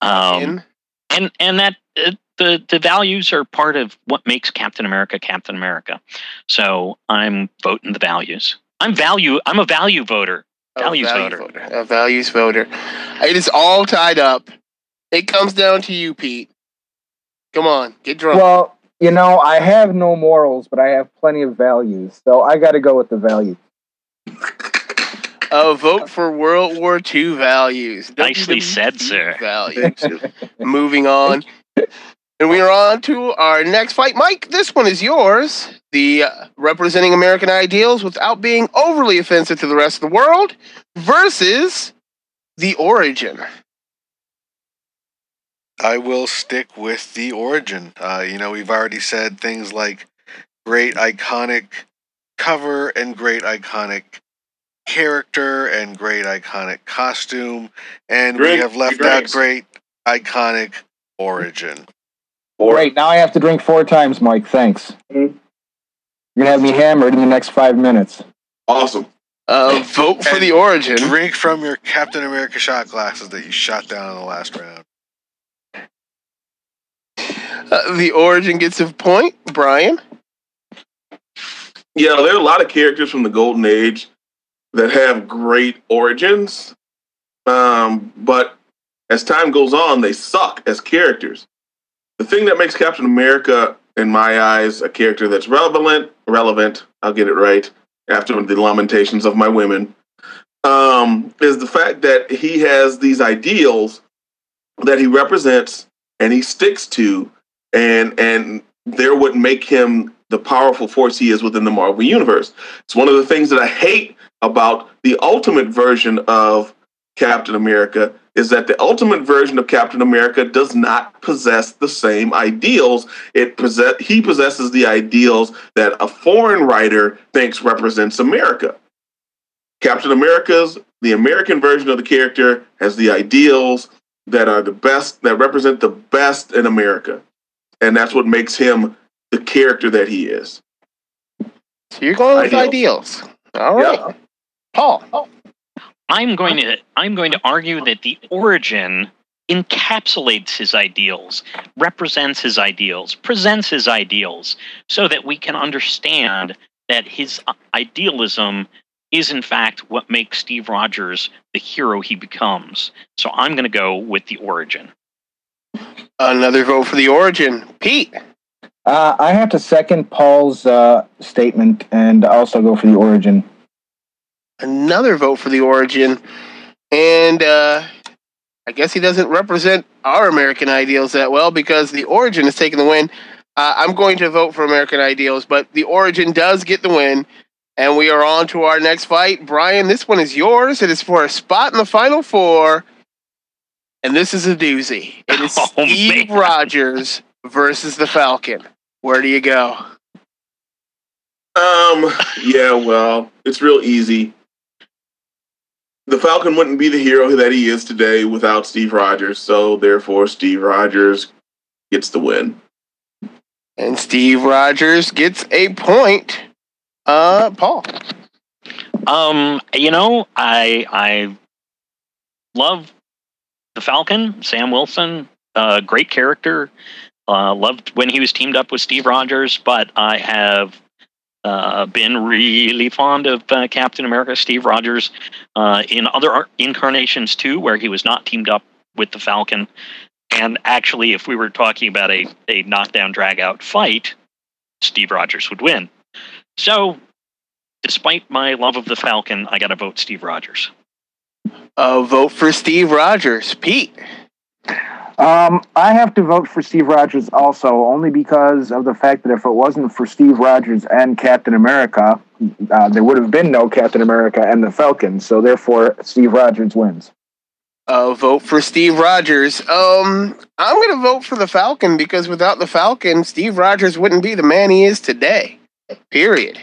Um, and and that uh, the the values are part of what makes Captain America Captain America. So I'm voting the values. I'm value. I'm a value voter. Values a value voter. A values voter. It is all tied up. It comes down to you, Pete. Come on, get drunk. Well, you know, I have no morals, but I have plenty of values. So I got to go with the value. A vote for World War II values. Nicely WW2 said, sir. Values. Moving on. And we are on to our next fight. Mike, this one is yours. The uh, representing American ideals without being overly offensive to the rest of the world versus the origin. I will stick with the origin. Uh, you know, we've already said things like great iconic cover and great iconic character and great iconic costume, and we have left your out great iconic origin. Great. Now I have to drink four times, Mike. Thanks. You're gonna have me hammered in the next five minutes. Awesome. Uh, vote for And the origin. Drink from your Captain America shot glasses that you shot down in the last round. Uh, the origin gets a point. Brian. Yeah, there are a lot of characters from the Golden Age that have great origins, um, but as time goes on, they suck as characters. The thing that makes Captain America, in my eyes, a character that's relevant, relevant, I'll get it right after the lamentations of my women, um, is the fact that he has these ideals that he represents and he sticks to, and and they're what make him the powerful force he is within the Marvel universe. It's one of the things that I hate about the ultimate version of Captain America is that the ultimate version of Captain America does not possess the same ideals. It possess he possesses the ideals that a foreign writer thinks represents America. Captain America's the American version of the character has the ideals that are the best that represent the best in America. And that's what makes him the character that he is. So you're going with ideals. All right. Paul. I'm going to I'm going to argue that the origin encapsulates his ideals, represents his ideals, presents his ideals, so that we can understand that his idealism is in fact what makes Steve Rogers the hero he becomes. So I'm going to go with the origin. Another vote for the origin. Pete. Uh, I have to second Paul's uh, statement and also go for the origin. Another vote for the origin. And uh, I guess he doesn't represent our American ideals that well because the Origin is taking the win. Uh, I'm going to vote for American ideals, but the Origin does get the win. And we are on to our next fight. Brian, this one is yours. It is for a spot in the final four. And this is a doozy. It is Oh, Steve Rogers versus the Falcon. Where do you go? Um, yeah, well, it's real easy. The Falcon wouldn't be the hero that he is today without Steve Rogers, so therefore Steve Rogers gets the win. And Steve Rogers gets a point. Uh, Paul. Um, you know, I I love the Falcon, Sam Wilson, uh, great character. Uh, loved when he was teamed up with Steve Rogers, but I have uh, been really fond of uh, Captain America, Steve Rogers, uh, in other incarnations too, where he was not teamed up with the Falcon. And actually, if we were talking about a, a knockdown, drag out fight, Steve Rogers would win. So, despite my love of the Falcon, I got to vote Steve Rogers. Uh, vote for Steve Rogers. Pete. Um, I have to vote for Steve Rogers also, only because of the fact that if it wasn't for Steve Rogers and Captain America, uh, there would have been no Captain America and the Falcon. So therefore, Steve Rogers wins. Uh, vote for Steve Rogers. Um, I'm going to vote for the Falcon because without the Falcon, Steve Rogers wouldn't be the man he is today. Period.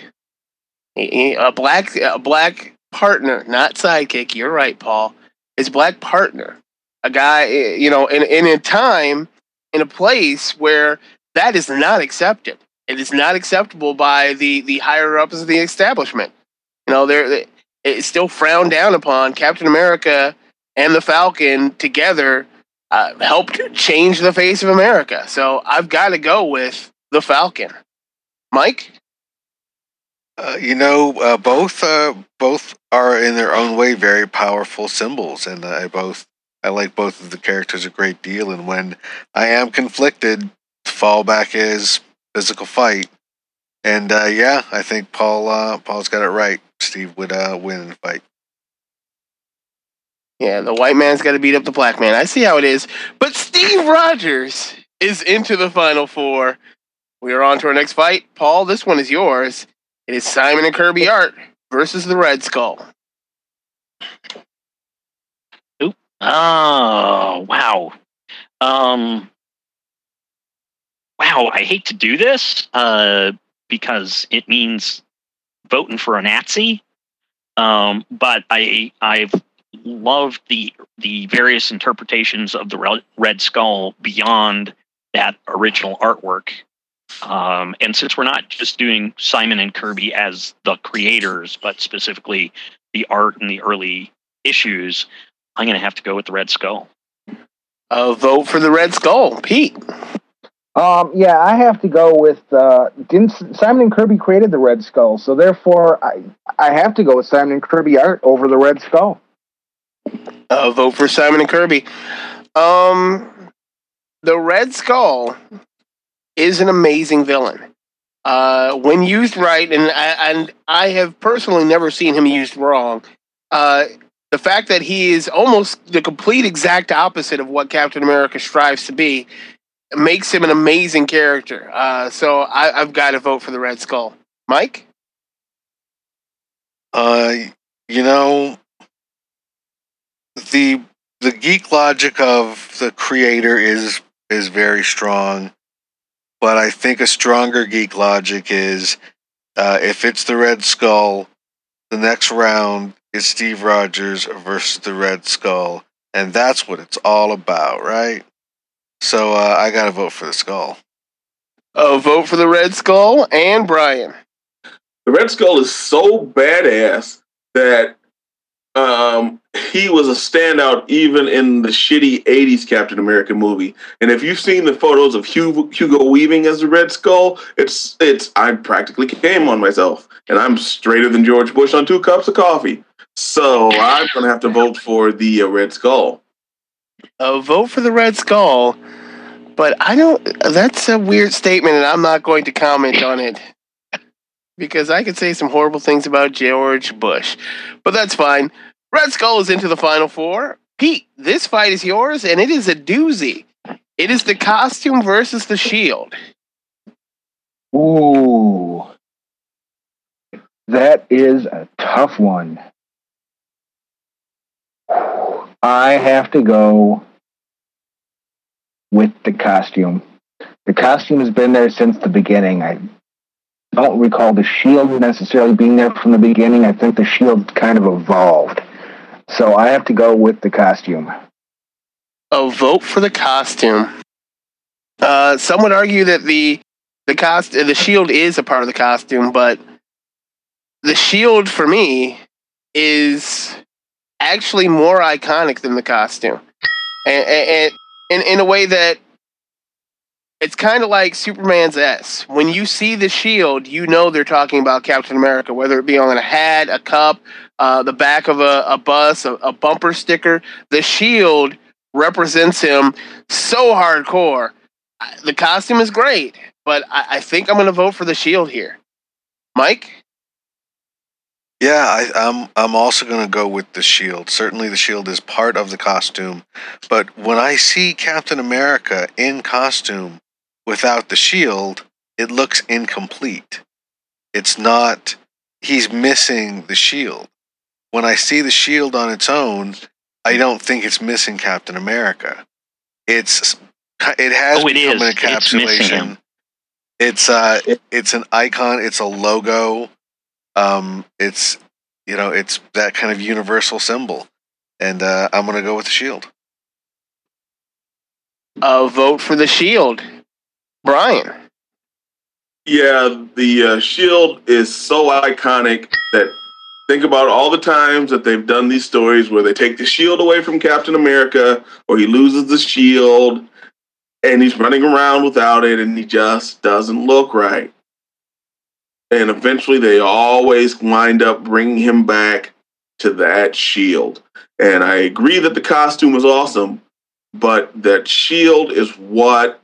A black a black partner, not sidekick. You're right, Paul. His black partner, a guy, eh, you know, in in a time, in a place where that is not accepted. It is not acceptable by the the higher ups of the establishment. You know, they're it's still frowned down upon. Captain America and the Falcon together uh, helped change the face of America. So I've got to go with the Falcon. Mike? Uh, you know, uh, both uh, both are in their own way very powerful symbols, and I both I like both of the characters a great deal. And when I am conflicted, the fallback is physical fight. And uh, yeah, I think Paul uh, Paul's got it right. Steve would uh, win in the fight. Yeah, the white man's got to beat up the black man. I see how it is. But Steve Rogers is into the final four. We are on to our next fight. Paul, this one is yours. It is Simon and Kirby Art versus the Red Skull. Oh, wow. Um, wow, I hate to do this uh, because it means voting for a Nazi. Um, but I I've loved the the various interpretations of the Red- Skull beyond that original artwork. Um, and since we're not just doing Simon and Kirby as the creators, but specifically the art in the early issues, I'm going to have to go with the Red Skull. A vote for the Red Skull. Pete. Um, yeah, I have to go with. Uh, didn't Simon and Kirby created the Red Skull? So therefore, I I have to go with Simon and Kirby art over the Red Skull. A vote for Simon and Kirby. Um, the Red Skull is an amazing villain. Uh, when used right, and I, and I have personally never seen him used wrong. Uh, the fact that he is almost the complete exact opposite of what Captain America strives to be makes him an amazing character. Uh, so I, I've got to vote for the Red Skull. Mike? Uh, you know, the the geek logic of the creator is is very strong, but I think a stronger geek logic is uh, if it's the Red Skull, the next round is Steve Rogers versus the Red Skull, and that's what it's all about, right? So uh, I got to vote for the Skull. A vote for the Red Skull and Brian. The Red Skull is so badass that um, he was a standout even in the shitty 80s Captain America movie. And if you've seen the photos of Hugo, Hugo Weaving as the Red Skull, it's it's I practically came on myself. And I'm straighter than George Bush on two cups of coffee. So I'm going to have to vote for the uh, Red Skull. a vote for the Red Skull, but I don't. That's a weird statement, and I'm not going to comment on it because I could say some horrible things about George Bush, but that's fine. Red Skull is into the final four. Pete, this fight is yours, and it is a doozy. It is the costume versus the shield. Ooh. That is a tough one. I have to go with the costume. The costume has been there since the beginning. I don't recall the shield necessarily being there from the beginning. I think the shield kind of evolved. So I have to go with the costume. A vote for the costume. Uh, some would argue that the the cost the shield is a part of the costume, but the shield for me is actually more iconic than the costume, and, and, and in a way that it's kind of like Superman's S. When you see the shield, you know they're talking about Captain America, whether it be on a hat, a cup, uh, the back of a, a bus, a, a bumper sticker. The shield represents him so hardcore. The costume is great, but I, I think I'm going to vote for the shield here. Mike? Yeah, I, I'm I'm also going to go with the shield. Certainly, the shield is part of the costume, but when I see Captain America in costume without the shield, it looks incomplete. It's not. He's missing the shield. When I see the shield on its own, I don't think it's missing Captain America. It's it has Oh, it become is. an It's encapsulation. him. It's uh, it's an icon. It's a logo. Um, it's you know, it's that kind of universal symbol, and uh, I'm gonna go with the shield. A vote for the shield. Brian? Yeah, the uh, shield is so iconic that think about all the times that they've done these stories where they take the shield away from Captain America or he loses the shield and he's running around without it and he just doesn't look right. And eventually they always wind up bringing him back to that shield. And I agree that the costume was awesome, but that shield is what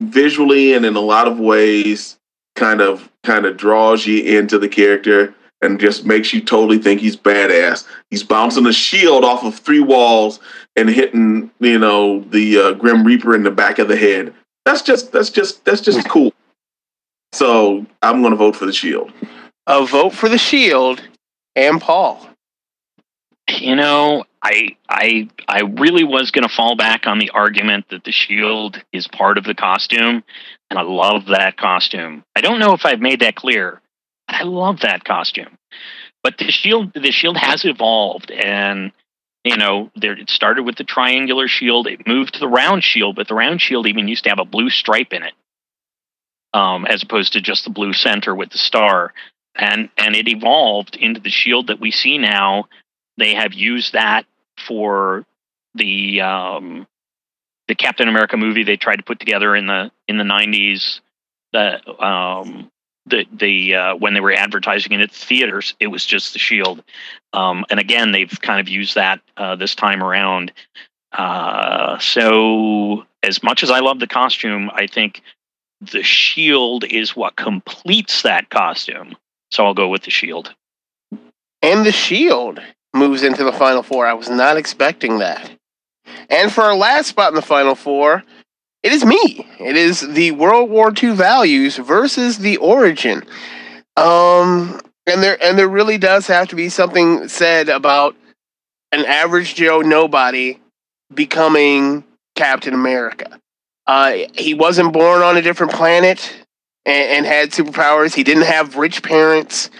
visually and in a lot of ways kind of kind of draws you into the character and just makes you totally think he's badass. He's bouncing a shield off of three walls and hitting, you know, the uh, Grim Reaper in the back of the head. That's just that's just that's just cool. So I'm going to vote for the shield. A vote for the shield and Paul. You know, I I I really was going to fall back on the argument that the shield is part of the costume, and I love that costume. I don't know if I've made that clear. I love that costume, but the shield the shield has evolved, and you know, there it started with the triangular shield. It moved to the round shield, but the round shield even used to have a blue stripe in it, um, as opposed to just the blue center with the star. And and it evolved into the shield that we see now they have used that for the um, the Captain America movie they tried to put together in the in the nineties. The um, the the uh, when they were advertising it at the theaters, it was just the shield. Um, and again, they've kind of used that uh, this time around. Uh, so as much as I love the costume, I think the shield is what completes that costume. So I'll go with the shield. And the shield moves into the final four. I was not expecting that. And for our last spot in the final four, it is me. It is the World War II values versus the origin. Um, and there and there really does have to be something said about an average Joe nobody becoming Captain America. Uh, he wasn't born on a different planet and, and had superpowers. He didn't have rich parents.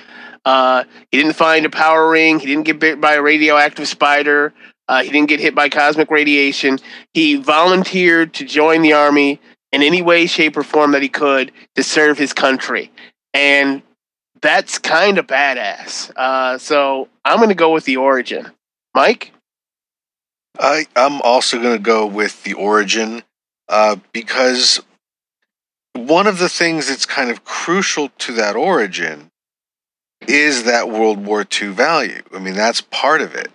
Uh, he didn't find a power ring. He didn't get bit by a radioactive spider. Uh, he didn't get hit by cosmic radiation. He volunteered to join the army in any way, shape, or form that he could to serve his country. And that's kind of badass. Uh, so I'm going to go with the origin. Mike? I I'm also going to go with the origin uh, because one of the things that's kind of crucial to that origin is that World War II value. I mean, that's part of it,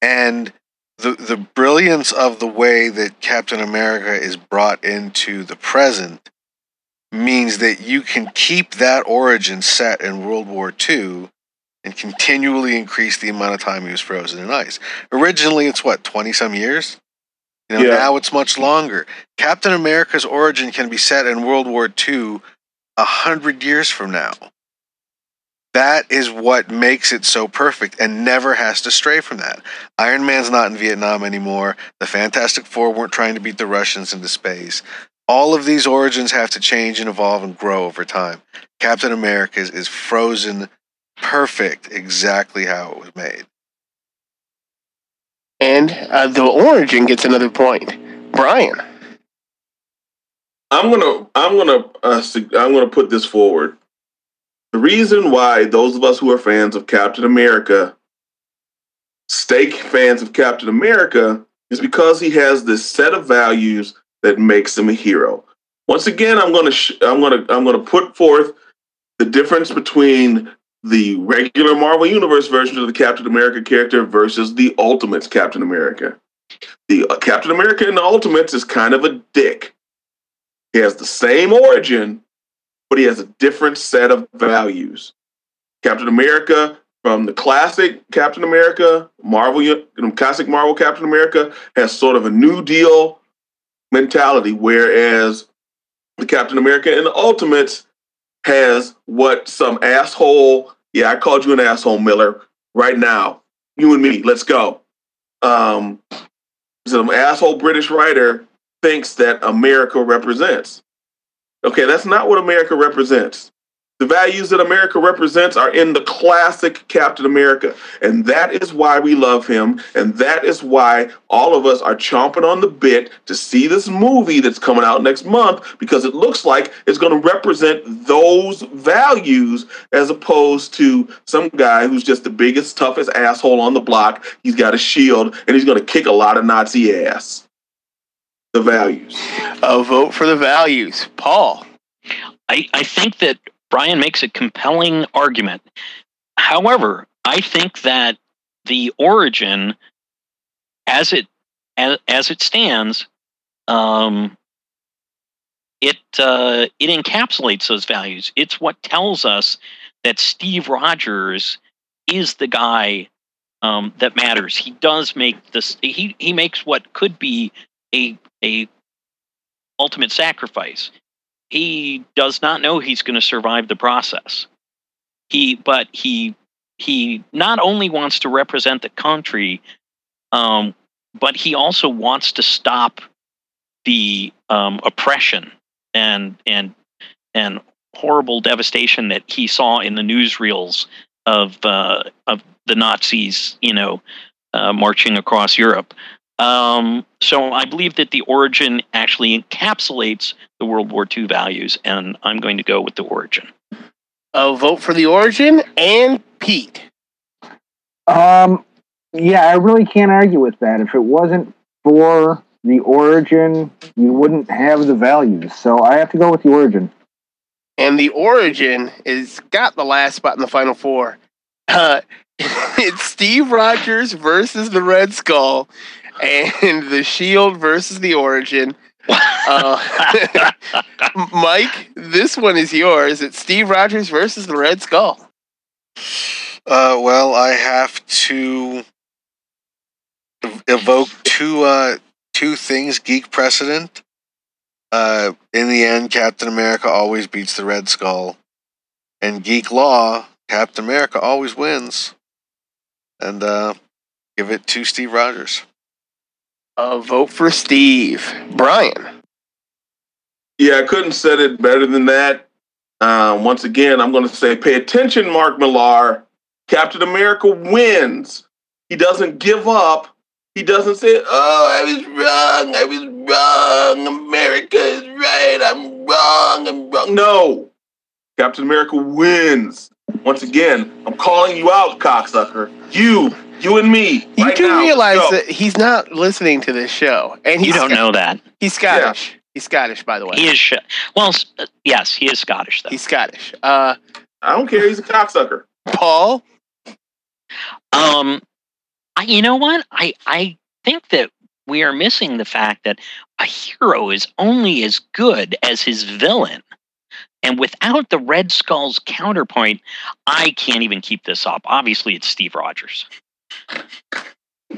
and the the brilliance of the way that Captain America is brought into the present means that you can keep that origin set in World War II and continually increase the amount of time he was frozen in ice. Originally, it's what twenty some years. You know, Yeah. now it's much longer. Captain America's origin can be set in World War II a hundred years from now. That is what makes it so perfect and never has to stray from that. Iron Man's not in Vietnam anymore. The Fantastic Four weren't trying to beat the Russians into space. All of these origins have to change and evolve and grow over time. Captain America's is frozen perfect exactly how it was made. And uh, the origin gets another point. Brian. I'm gonna I'm gonna uh, I'm gonna put this forward. The reason why those of us who are fans of Captain America stay fans of Captain America is because he has this set of values that makes him a hero. Once again, I'm gonna sh- I'm gonna I'm gonna put forth the difference between the regular Marvel Universe version of the Captain America character versus the Ultimates Captain America. The uh, Captain America in the Ultimates is kind of a dick. He has the same origin, but he has a different set of values. Captain America from the classic Captain America, Marvel, classic Marvel Captain America has sort of a New Deal mentality, whereas the Captain America in the Ultimates has what some asshole, yeah, I called you an asshole, Millar, right now. You and me, let's go. Um, some asshole British writer thinks that America represents. Okay, that's not what America represents. The values that America represents are in the classic Captain America. And that is why we love him. And that is why all of us are chomping on the bit to see this movie that's coming out next month because it looks like it's going to represent those values as opposed to some guy who's just the biggest, toughest asshole on the block. He's got a shield and he's going to kick a lot of Nazi ass. The values. A vote for the values. Paul. I, I think that Brian makes a compelling argument. However, I think that the origin, as it as, as it stands, um, it uh, it encapsulates those values. It's what tells us that Steve Rogers is the guy um, that matters. He does make this. He he makes what could be a a ultimate sacrifice. He does not know he's going to survive the process. He but he he not only wants to represent the country, um, but he also wants to stop the um, oppression and and and horrible devastation that he saw in the newsreels of uh, of the Nazis, you know, uh, marching across Europe. Um, so I believe that the origin actually encapsulates the World War II values, and I'm going to go with the origin. A vote for the origin and Pete. Um, yeah, I really can't argue with that. If it wasn't for the origin, you wouldn't have the values. So I have to go with the origin. And the origin is got the last spot in the final four. Uh, it's Steve Rogers versus the Red Skull, and the Shield versus the Origin. Uh, Mike, this one is yours. It's Steve Rogers versus the Red Skull. Uh, well, I have to evoke two uh, two things geek precedent. Uh, in the end, Captain America always beats the Red Skull, and geek law, Captain America always wins. And uh, give it to Steve Rogers. A vote for Steve. Brian. Yeah, I couldn't said it better than that. Um, once again, I'm going to say, pay attention, Mark Millar. Captain America wins. He doesn't give up. He doesn't say, "Oh, I was wrong. I was wrong. America is right. I'm wrong. I'm wrong." No, Captain America wins. Once again, I'm calling you out, cocksucker. You, you and me. You right do now. realize Go. that he's not listening to this show, and You don't know that. He's Scottish. He's Scottish, by the way. He is sh- well, uh, yes, he is Scottish though. He's Scottish. Uh, I don't care. He's a cocksucker. Paul. Um, I, you know what? I I think that we are missing the fact that a hero is only as good as his villain. And without the Red Skull's counterpoint, I can't even keep this up. Obviously, it's Steve Rogers.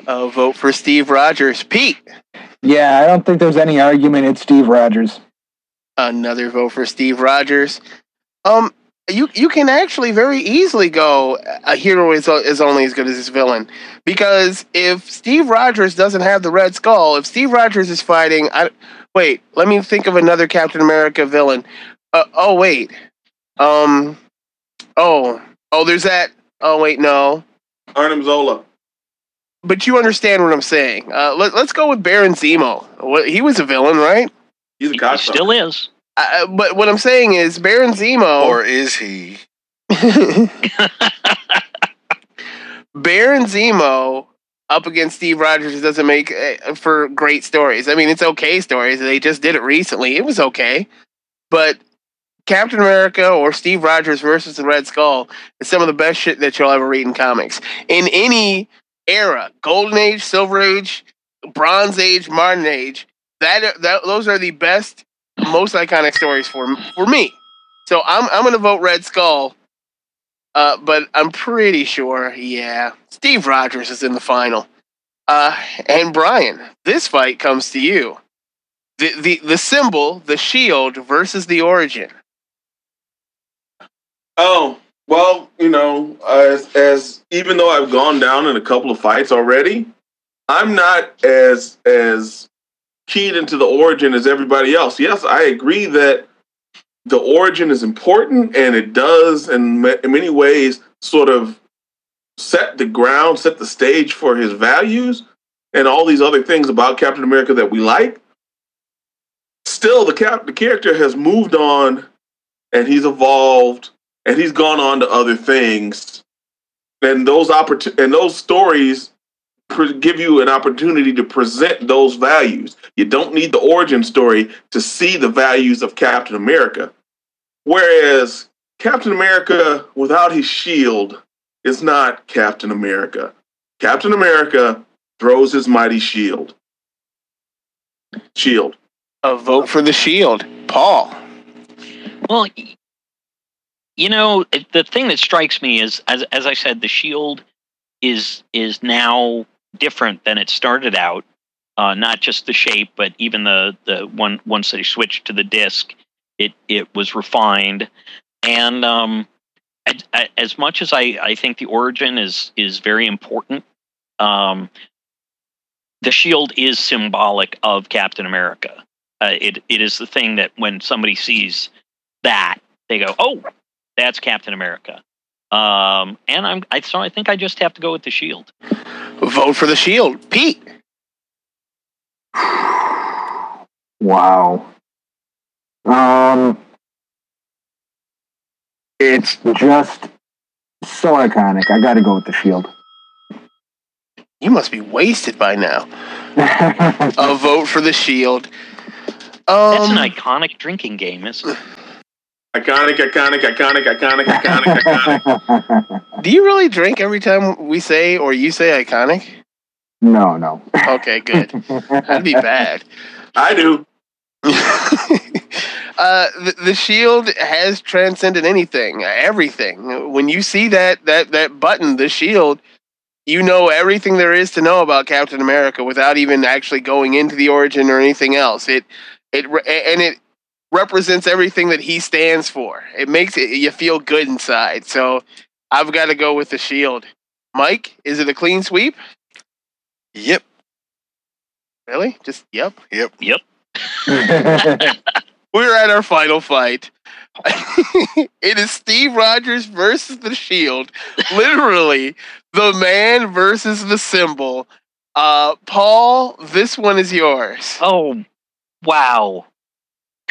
A vote for Steve Rogers. Pete. Yeah, I don't think there's any argument. It's Steve Rogers. Another vote for Steve Rogers. Um, you you can actually very easily go a hero is, is only as good as his villain because if Steve Rogers doesn't have the Red Skull, if Steve Rogers is fighting, I wait. Let me think of another Captain America villain. Uh, oh wait, um, oh oh, there's that. Oh wait, no. Arnim Zola. But you understand what I'm saying. Uh, let, let's go with Baron Zemo. What, he was a villain, right? He's a He still is. Uh, but what I'm saying is Baron Zemo. Or is he? Baron Zemo up against Steve Rogers doesn't make uh, for great stories. I mean, it's okay stories. They just did it recently. It was okay. But Captain America or Steve Rogers versus the Red Skull is some of the best shit that you'll ever read in comics. In any era, Golden Age, Silver Age, Bronze Age, Modern Age, that, that those are the best, most iconic stories for for me. So I'm I'm gonna vote Red Skull. Uh, but I'm pretty sure, yeah, Steve Rogers is in the final. Uh, and Brian, this fight comes to you. The the the symbol, the shield versus the origin. Oh, well, you know, as as even though I've gone down in a couple of fights already, I'm not as as keyed into the origin as everybody else. Yes, I agree that the origin is important and it does in, in many ways sort of set the ground, set the stage for his values and all these other things about Captain America that we like. Still, the cap- the character has moved on and he's evolved and he's gone on to other things. And those opportun- and those stories pre- give you an opportunity to present those values. You don't need the origin story to see the values of Captain America. Whereas Captain America without his shield is not Captain America. Captain America throws his mighty shield. Shield. A vote for the shield, Paul. Well, y- you know, the thing that strikes me is, as as I said, the shield is is now different than it started out. Uh, not just the shape, but even the the one once they switched to the disc, it it was refined. And um, as much as I I think the origin is is very important, um, the shield is symbolic of Captain America. Uh, it it is the thing that when somebody sees that they go, "Oh, that's Captain America." Um, and I'm I so I think I just have to go with the shield. Vote for the shield, Pete. Wow. Um, it's just so iconic. I got to go with the Shield. You must be wasted by now. A vote for the shield. That's Um, an iconic drinking game, isn't it? Iconic, iconic, iconic, iconic, iconic, iconic. do you really drink every time we say or you say iconic? no, no. Okay, good. That'd be bad. I do. uh, the, the shield has transcended anything, everything. When you see that that that button, the shield, you know everything there is to know about Captain America without even actually going into the origin or anything else. It it and it represents everything that he stands for. It makes it you feel good inside. So I've got to go with the shield. Mike, is it a clean sweep? Yep. Really? Just yep. Yep. Yep. We're at our final fight. it is Steve Rogers versus the Shield. Literally, the man versus the symbol. Uh, Paul, this one is yours. Oh, wow.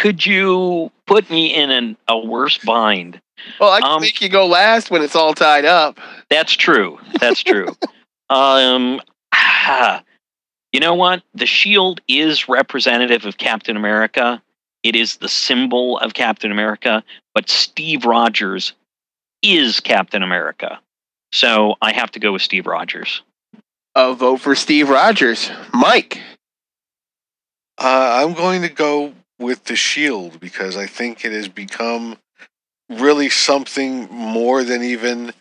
Could you put me in an, a worse bind? Well, I can Um, make you go last when it's all tied up. That's true. That's true. um, you know what? The shield is representative of Captain America. It is the symbol of Captain America, but Steve Rogers is Captain America. So I have to go with Steve Rogers. A vote for Steve Rogers. Mike. Uh, I'm going to go with the shield because I think it has become really something more than even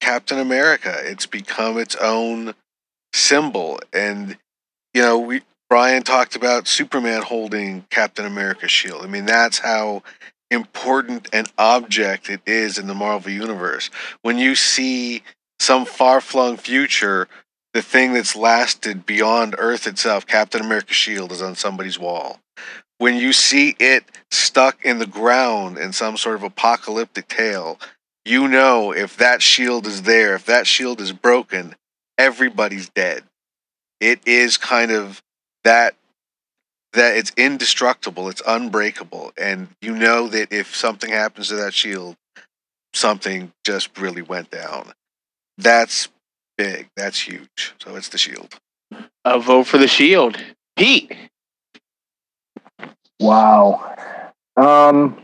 Captain America. It's become its own symbol. And, you know, we, Brian talked about Superman holding Captain America's shield. I mean, that's how important an object it is in the Marvel Universe. When you see some far flung future, the thing that's lasted beyond Earth itself, Captain America's shield, is on somebody's wall. When you see it stuck in the ground in some sort of apocalyptic tale, you know if that shield is there, if that shield is broken, everybody's dead. It is kind of that that it's indestructible, it's unbreakable, and you know that if something happens to that shield, something just really went down. That's big. That's huge. So it's the shield. A vote for the shield. Pete. Wow. Um.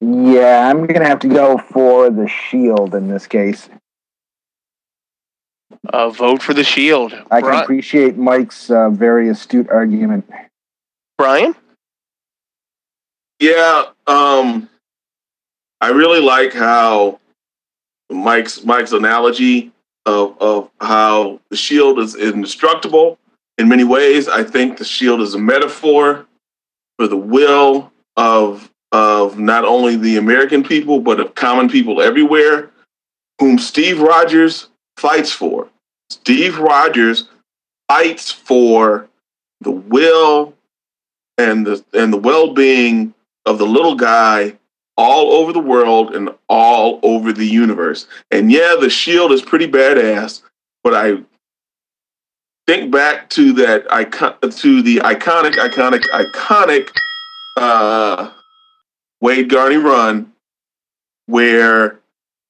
Yeah, I'm gonna have to go for the shield in this case. A vote for the shield. I can Bri- appreciate Mike's uh, very astute argument. Brian. Yeah, um, I really like how Mike's Mike's analogy of of how the shield is indestructible in many ways. I think the shield is a metaphor for the will of of not only the American people but of common people everywhere, whom Steve Rogers fights for. Steve Rogers fights for the will and the and the well-being of the little guy all over the world and all over the universe. And yeah, the shield is pretty badass, but I think back to that icon to the iconic, iconic, iconic uh, Waid Garney run where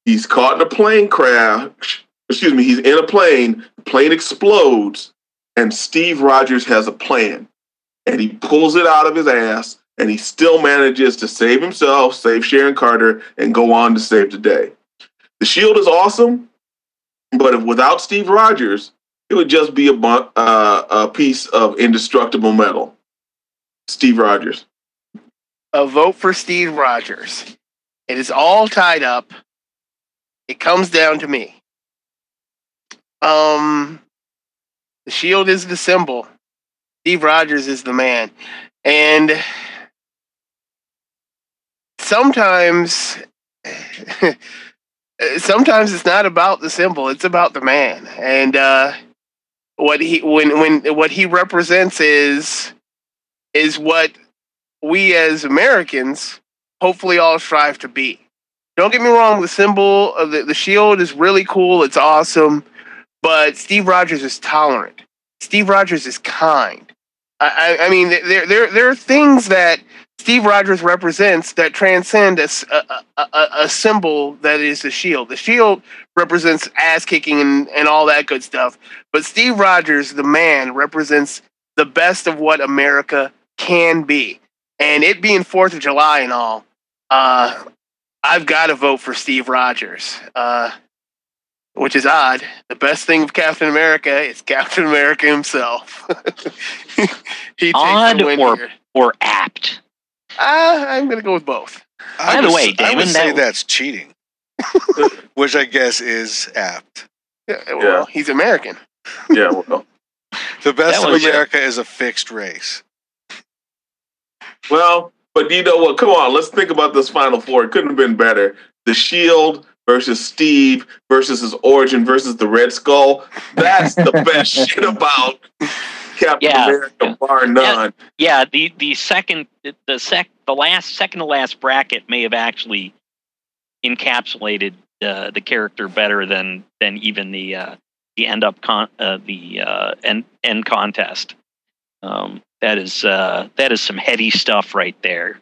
he's caught in a plane crash. Excuse me, he's in a plane, the plane explodes, and Steve Rogers has a plan. And he pulls it out of his ass and he still manages to save himself, save Sharon Carter, and go on to save the day. The Shield is awesome, but if without Steve Rogers, it would just be a, uh, a piece of indestructible metal. Steve Rogers. A vote for Steve Rogers. It is all tied up. It comes down to me. Um, the shield is the symbol. Steve Rogers is the man, and sometimes, sometimes it's not about the symbol; it's about the man. And uh, what he when when what he represents is is what we as Americans hopefully all strive to be. Don't get me wrong, the symbol of the, the shield is really cool, it's awesome, but Steve Rogers is tolerant. Steve Rogers is kind. I, I, I mean, there, there, there are things that Steve Rogers represents that transcend a symbol that is the shield. The shield represents ass kicking and, and all that good stuff, but Steve Rogers, the man, represents the best of what America can be. And it being Fourth of July and all, uh, I've got to vote for Steve Rogers, uh, which is odd. The best thing of Captain America is Captain America himself. he takes Odd or here. or apt. Uh, I'm going to go with both. I By the would way, s- I would say that- that's cheating, which I guess is apt. Yeah, well, he's American. Yeah, well, The best That of was- America is a fixed race. well, but you know what? Come on, let's think about this Final Four. It couldn't have been better. The Shield versus Steve versus his origin versus the Red Skull. That's the best shit about Captain Yeah. America, bar none. Yeah, the the second the sec the last second to last bracket may have actually encapsulated uh, the character better than than even the uh, the end up con uh, the uh, end end contest. Um, that is uh, that is some heady stuff right there.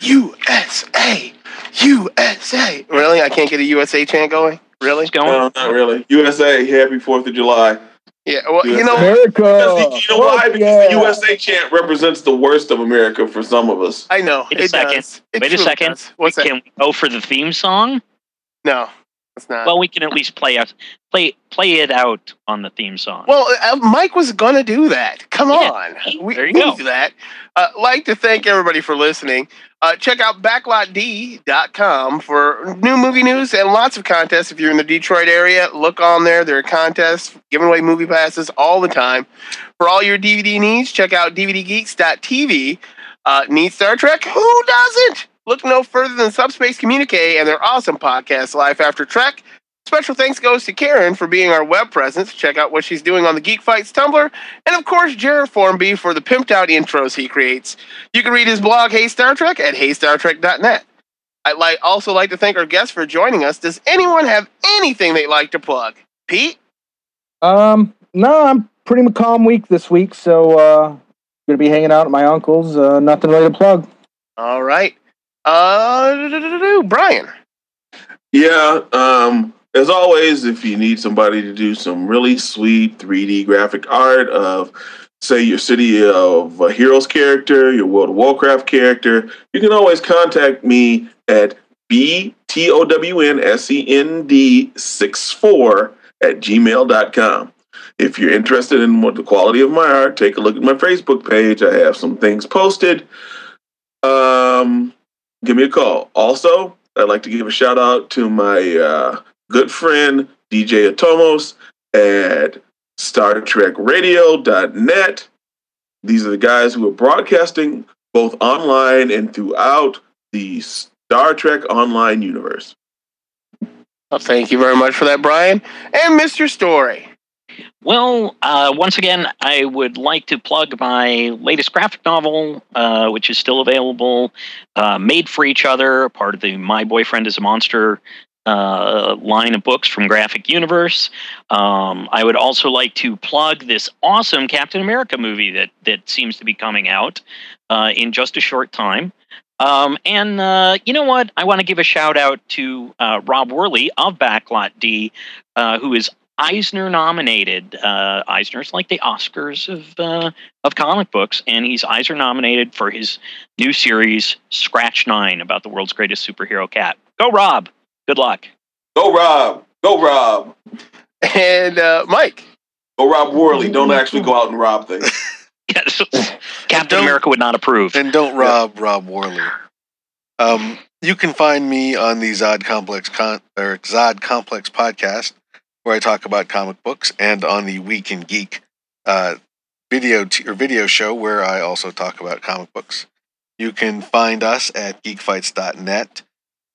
USA! USA! Really? I can't get a USA chant going? Really? It's going. No, not really. USA, happy Fourth of July. Yeah, well, you know, America. Because you know why? Because yeah. the USA chant represents the worst of America for some of us. I know. Wait a it second. does. It Wait a second. does. What's that? Can we go for the theme song? No. It's not. Well, we can at least play out play play it out on the theme song. Well, uh, Mike was gonna do that. Come Yeah, on, we there you we go. do that. Uh, like to thank everybody for listening. Uh, check out backlotd.com for new movie news and lots of contests. If you're in the Detroit area, look on there. There are contests giving away movie passes all the time. For all your DVD needs, check out DVDgeeks.tv. Uh, need Star Trek? Who doesn't? Look no further than Subspace Communique and their awesome podcast, Life After Trek. Special thanks goes to Karen for being our web presence. Check out what she's doing on the Geek Fights Tumblr. And of course, Jared Formby for the pimped out intros he creates. You can read his blog, Hey Star Trek, at heystartrek.net. I'd like also like to thank our guests for joining us. Does anyone have anything they'd like to plug? Pete? Um, no, I'm pretty calm week this week, so uh, gonna be hanging out at my uncle's. Uh, nothing really to plug. All right. Uh, Brian. Yeah. Um, as always, if you need somebody to do some really sweet 3D graphic art of, say, your City of uh, Heroes character, your World of Warcraft character, you can always contact me at btownsend64 at gmail.com. If you're interested in what the quality of my art, take a look at my Facebook page. I have some things posted. Um, give me a call. Also, I'd like to give a shout out to my uh, good friend DJ Atomos at StarTrekRadio.net. These are the guys who are broadcasting both online and throughout the Star Trek Online universe. Well, thank you very much for that, Brian. And Mr. Storrie. Well, uh, once again, I would like to plug my latest graphic novel, uh, which is still available, uh, Made for Each Other, part of the My Boyfriend is a Monster uh, line of books from Graphic Universe. Um, I would also like to plug this awesome Captain America movie that, that seems to be coming out uh, in just a short time. Um, and uh, you know what? I want to give a shout out to uh, Rob Worley of Backlot D, uh, who is Eisner nominated. Uh, Eisner's like the Oscars of uh, of comic books, and he's Eisner nominated for his new series Scratch Nine about the world's greatest superhero cat. Go, Rob! Good luck. Go, Rob. Go, Rob. And uh, Mike. Go, Rob Worley. Don't actually go out and rob things. Captain America would not approve. And don't rob Rob Worley. Um, you can find me on the Zod Complex con- or Zod Complex podcast, where I talk about comic books, and on the Week in Geek uh, video t- or video show, where I also talk about comic books. You can find us at geekfights.net,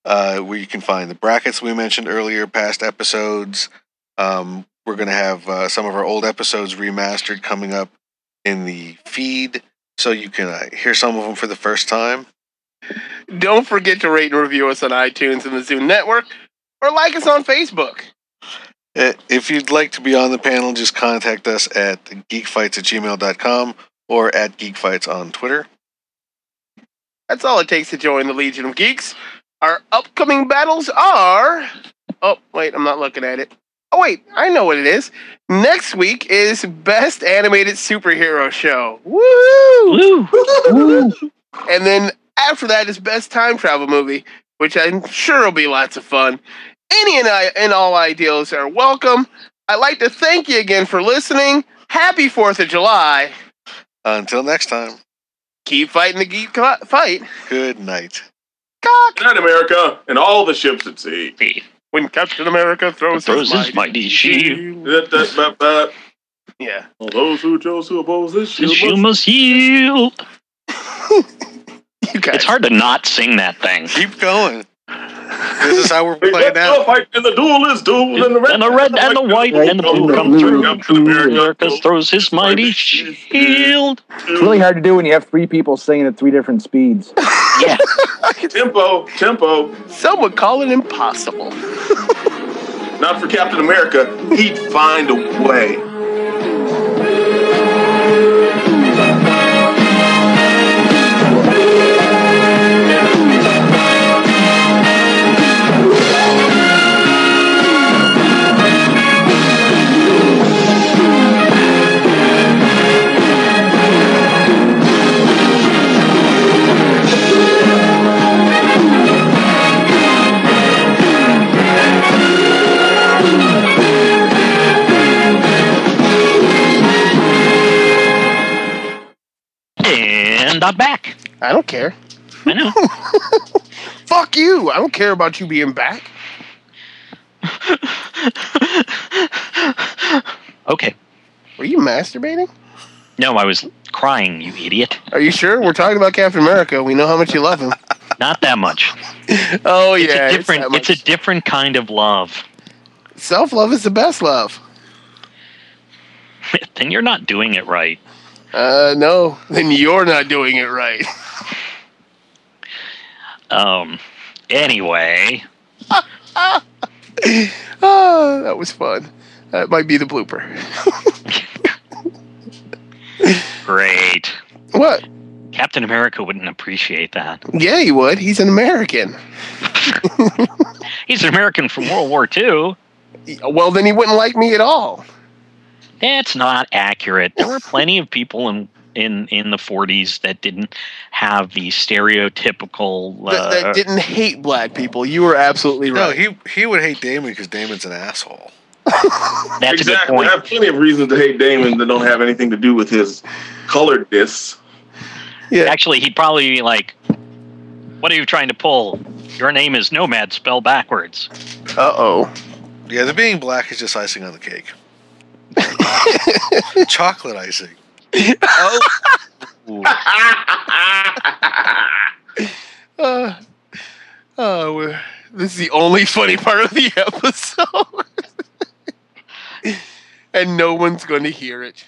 uh, where you can find the brackets we mentioned earlier, past episodes. Um, we're going to have uh, some of our old episodes remastered coming up in the feed, so you can uh, hear some of them for the first time. Don't forget to rate and review us on iTunes and the Zoom Network, or like us on Facebook. Uh, If you'd like to be on the panel, just contact us at geekfights at gmail.com or at geekfights on Twitter. That's all it takes to join the Legion of Geeks. Our upcoming battles are. Oh, wait, I'm not looking at it. Oh, wait, I know what it is. Next week is Best Animated Superhero Show. Woo! and then after that is Best Time Travel Movie, which I'm sure will be lots of fun. Any and, I, and all ideals are welcome. I'd like to thank you again for listening. Happy 4th of July. Until next time, Keep fighting the geek fight. good night. Good night, America, and all the ships at sea. When Captain America throws, Throws his mighty shield. Da, da, ba, ba. Yeah. All those who chose to oppose this The shield shield must- must yield. It's hard to not sing that thing. Keep going. This is how we're Hey, playing let's out. fight, and the duel is duel, and the red And the red and the white and the blue come through. Captain America. America throws his mighty shield. It's really hard to do when you have three people singing at three different speeds. Yeah. Tempo, tempo. Some would call it impossible. Not for Captain America. He'd find a way. Not back. I don't care. I know. Fuck you. I don't care about you being back. Okay. Were you masturbating? No, I was crying, you idiot. Are you sure? We're talking about Captain America. We know how much you love him. Not that much. Oh It's yeah, a it's different. that It's, a different kind of love. self love is the best love. then you're not doing it right. Uh, no, then you're not doing it right. Um. Anyway, oh, that was fun. That might be the blooper. great. What? Captain America wouldn't appreciate that. Yeah, he would. He's an American. He's an American from World War II. Well, then he wouldn't like me at all. That's not accurate. There were plenty of people in in in the 40s that didn't have the stereotypical. That, Uh, that didn't hate black people. You were absolutely right. No, he he would hate Damon because Damon's an asshole. That's exactly. I have plenty of reasons to hate Damon that don't have anything to do with his coloredness. Yeah. Actually, he'd probably be like, "What are you trying to pull? Your name is Nomad, spell backwards." Uh oh. Yeah, the being black is just icing on the cake. Chocolate icing. oh. Uh, we're, this is the only funny part of the episode. and no one's going to hear it.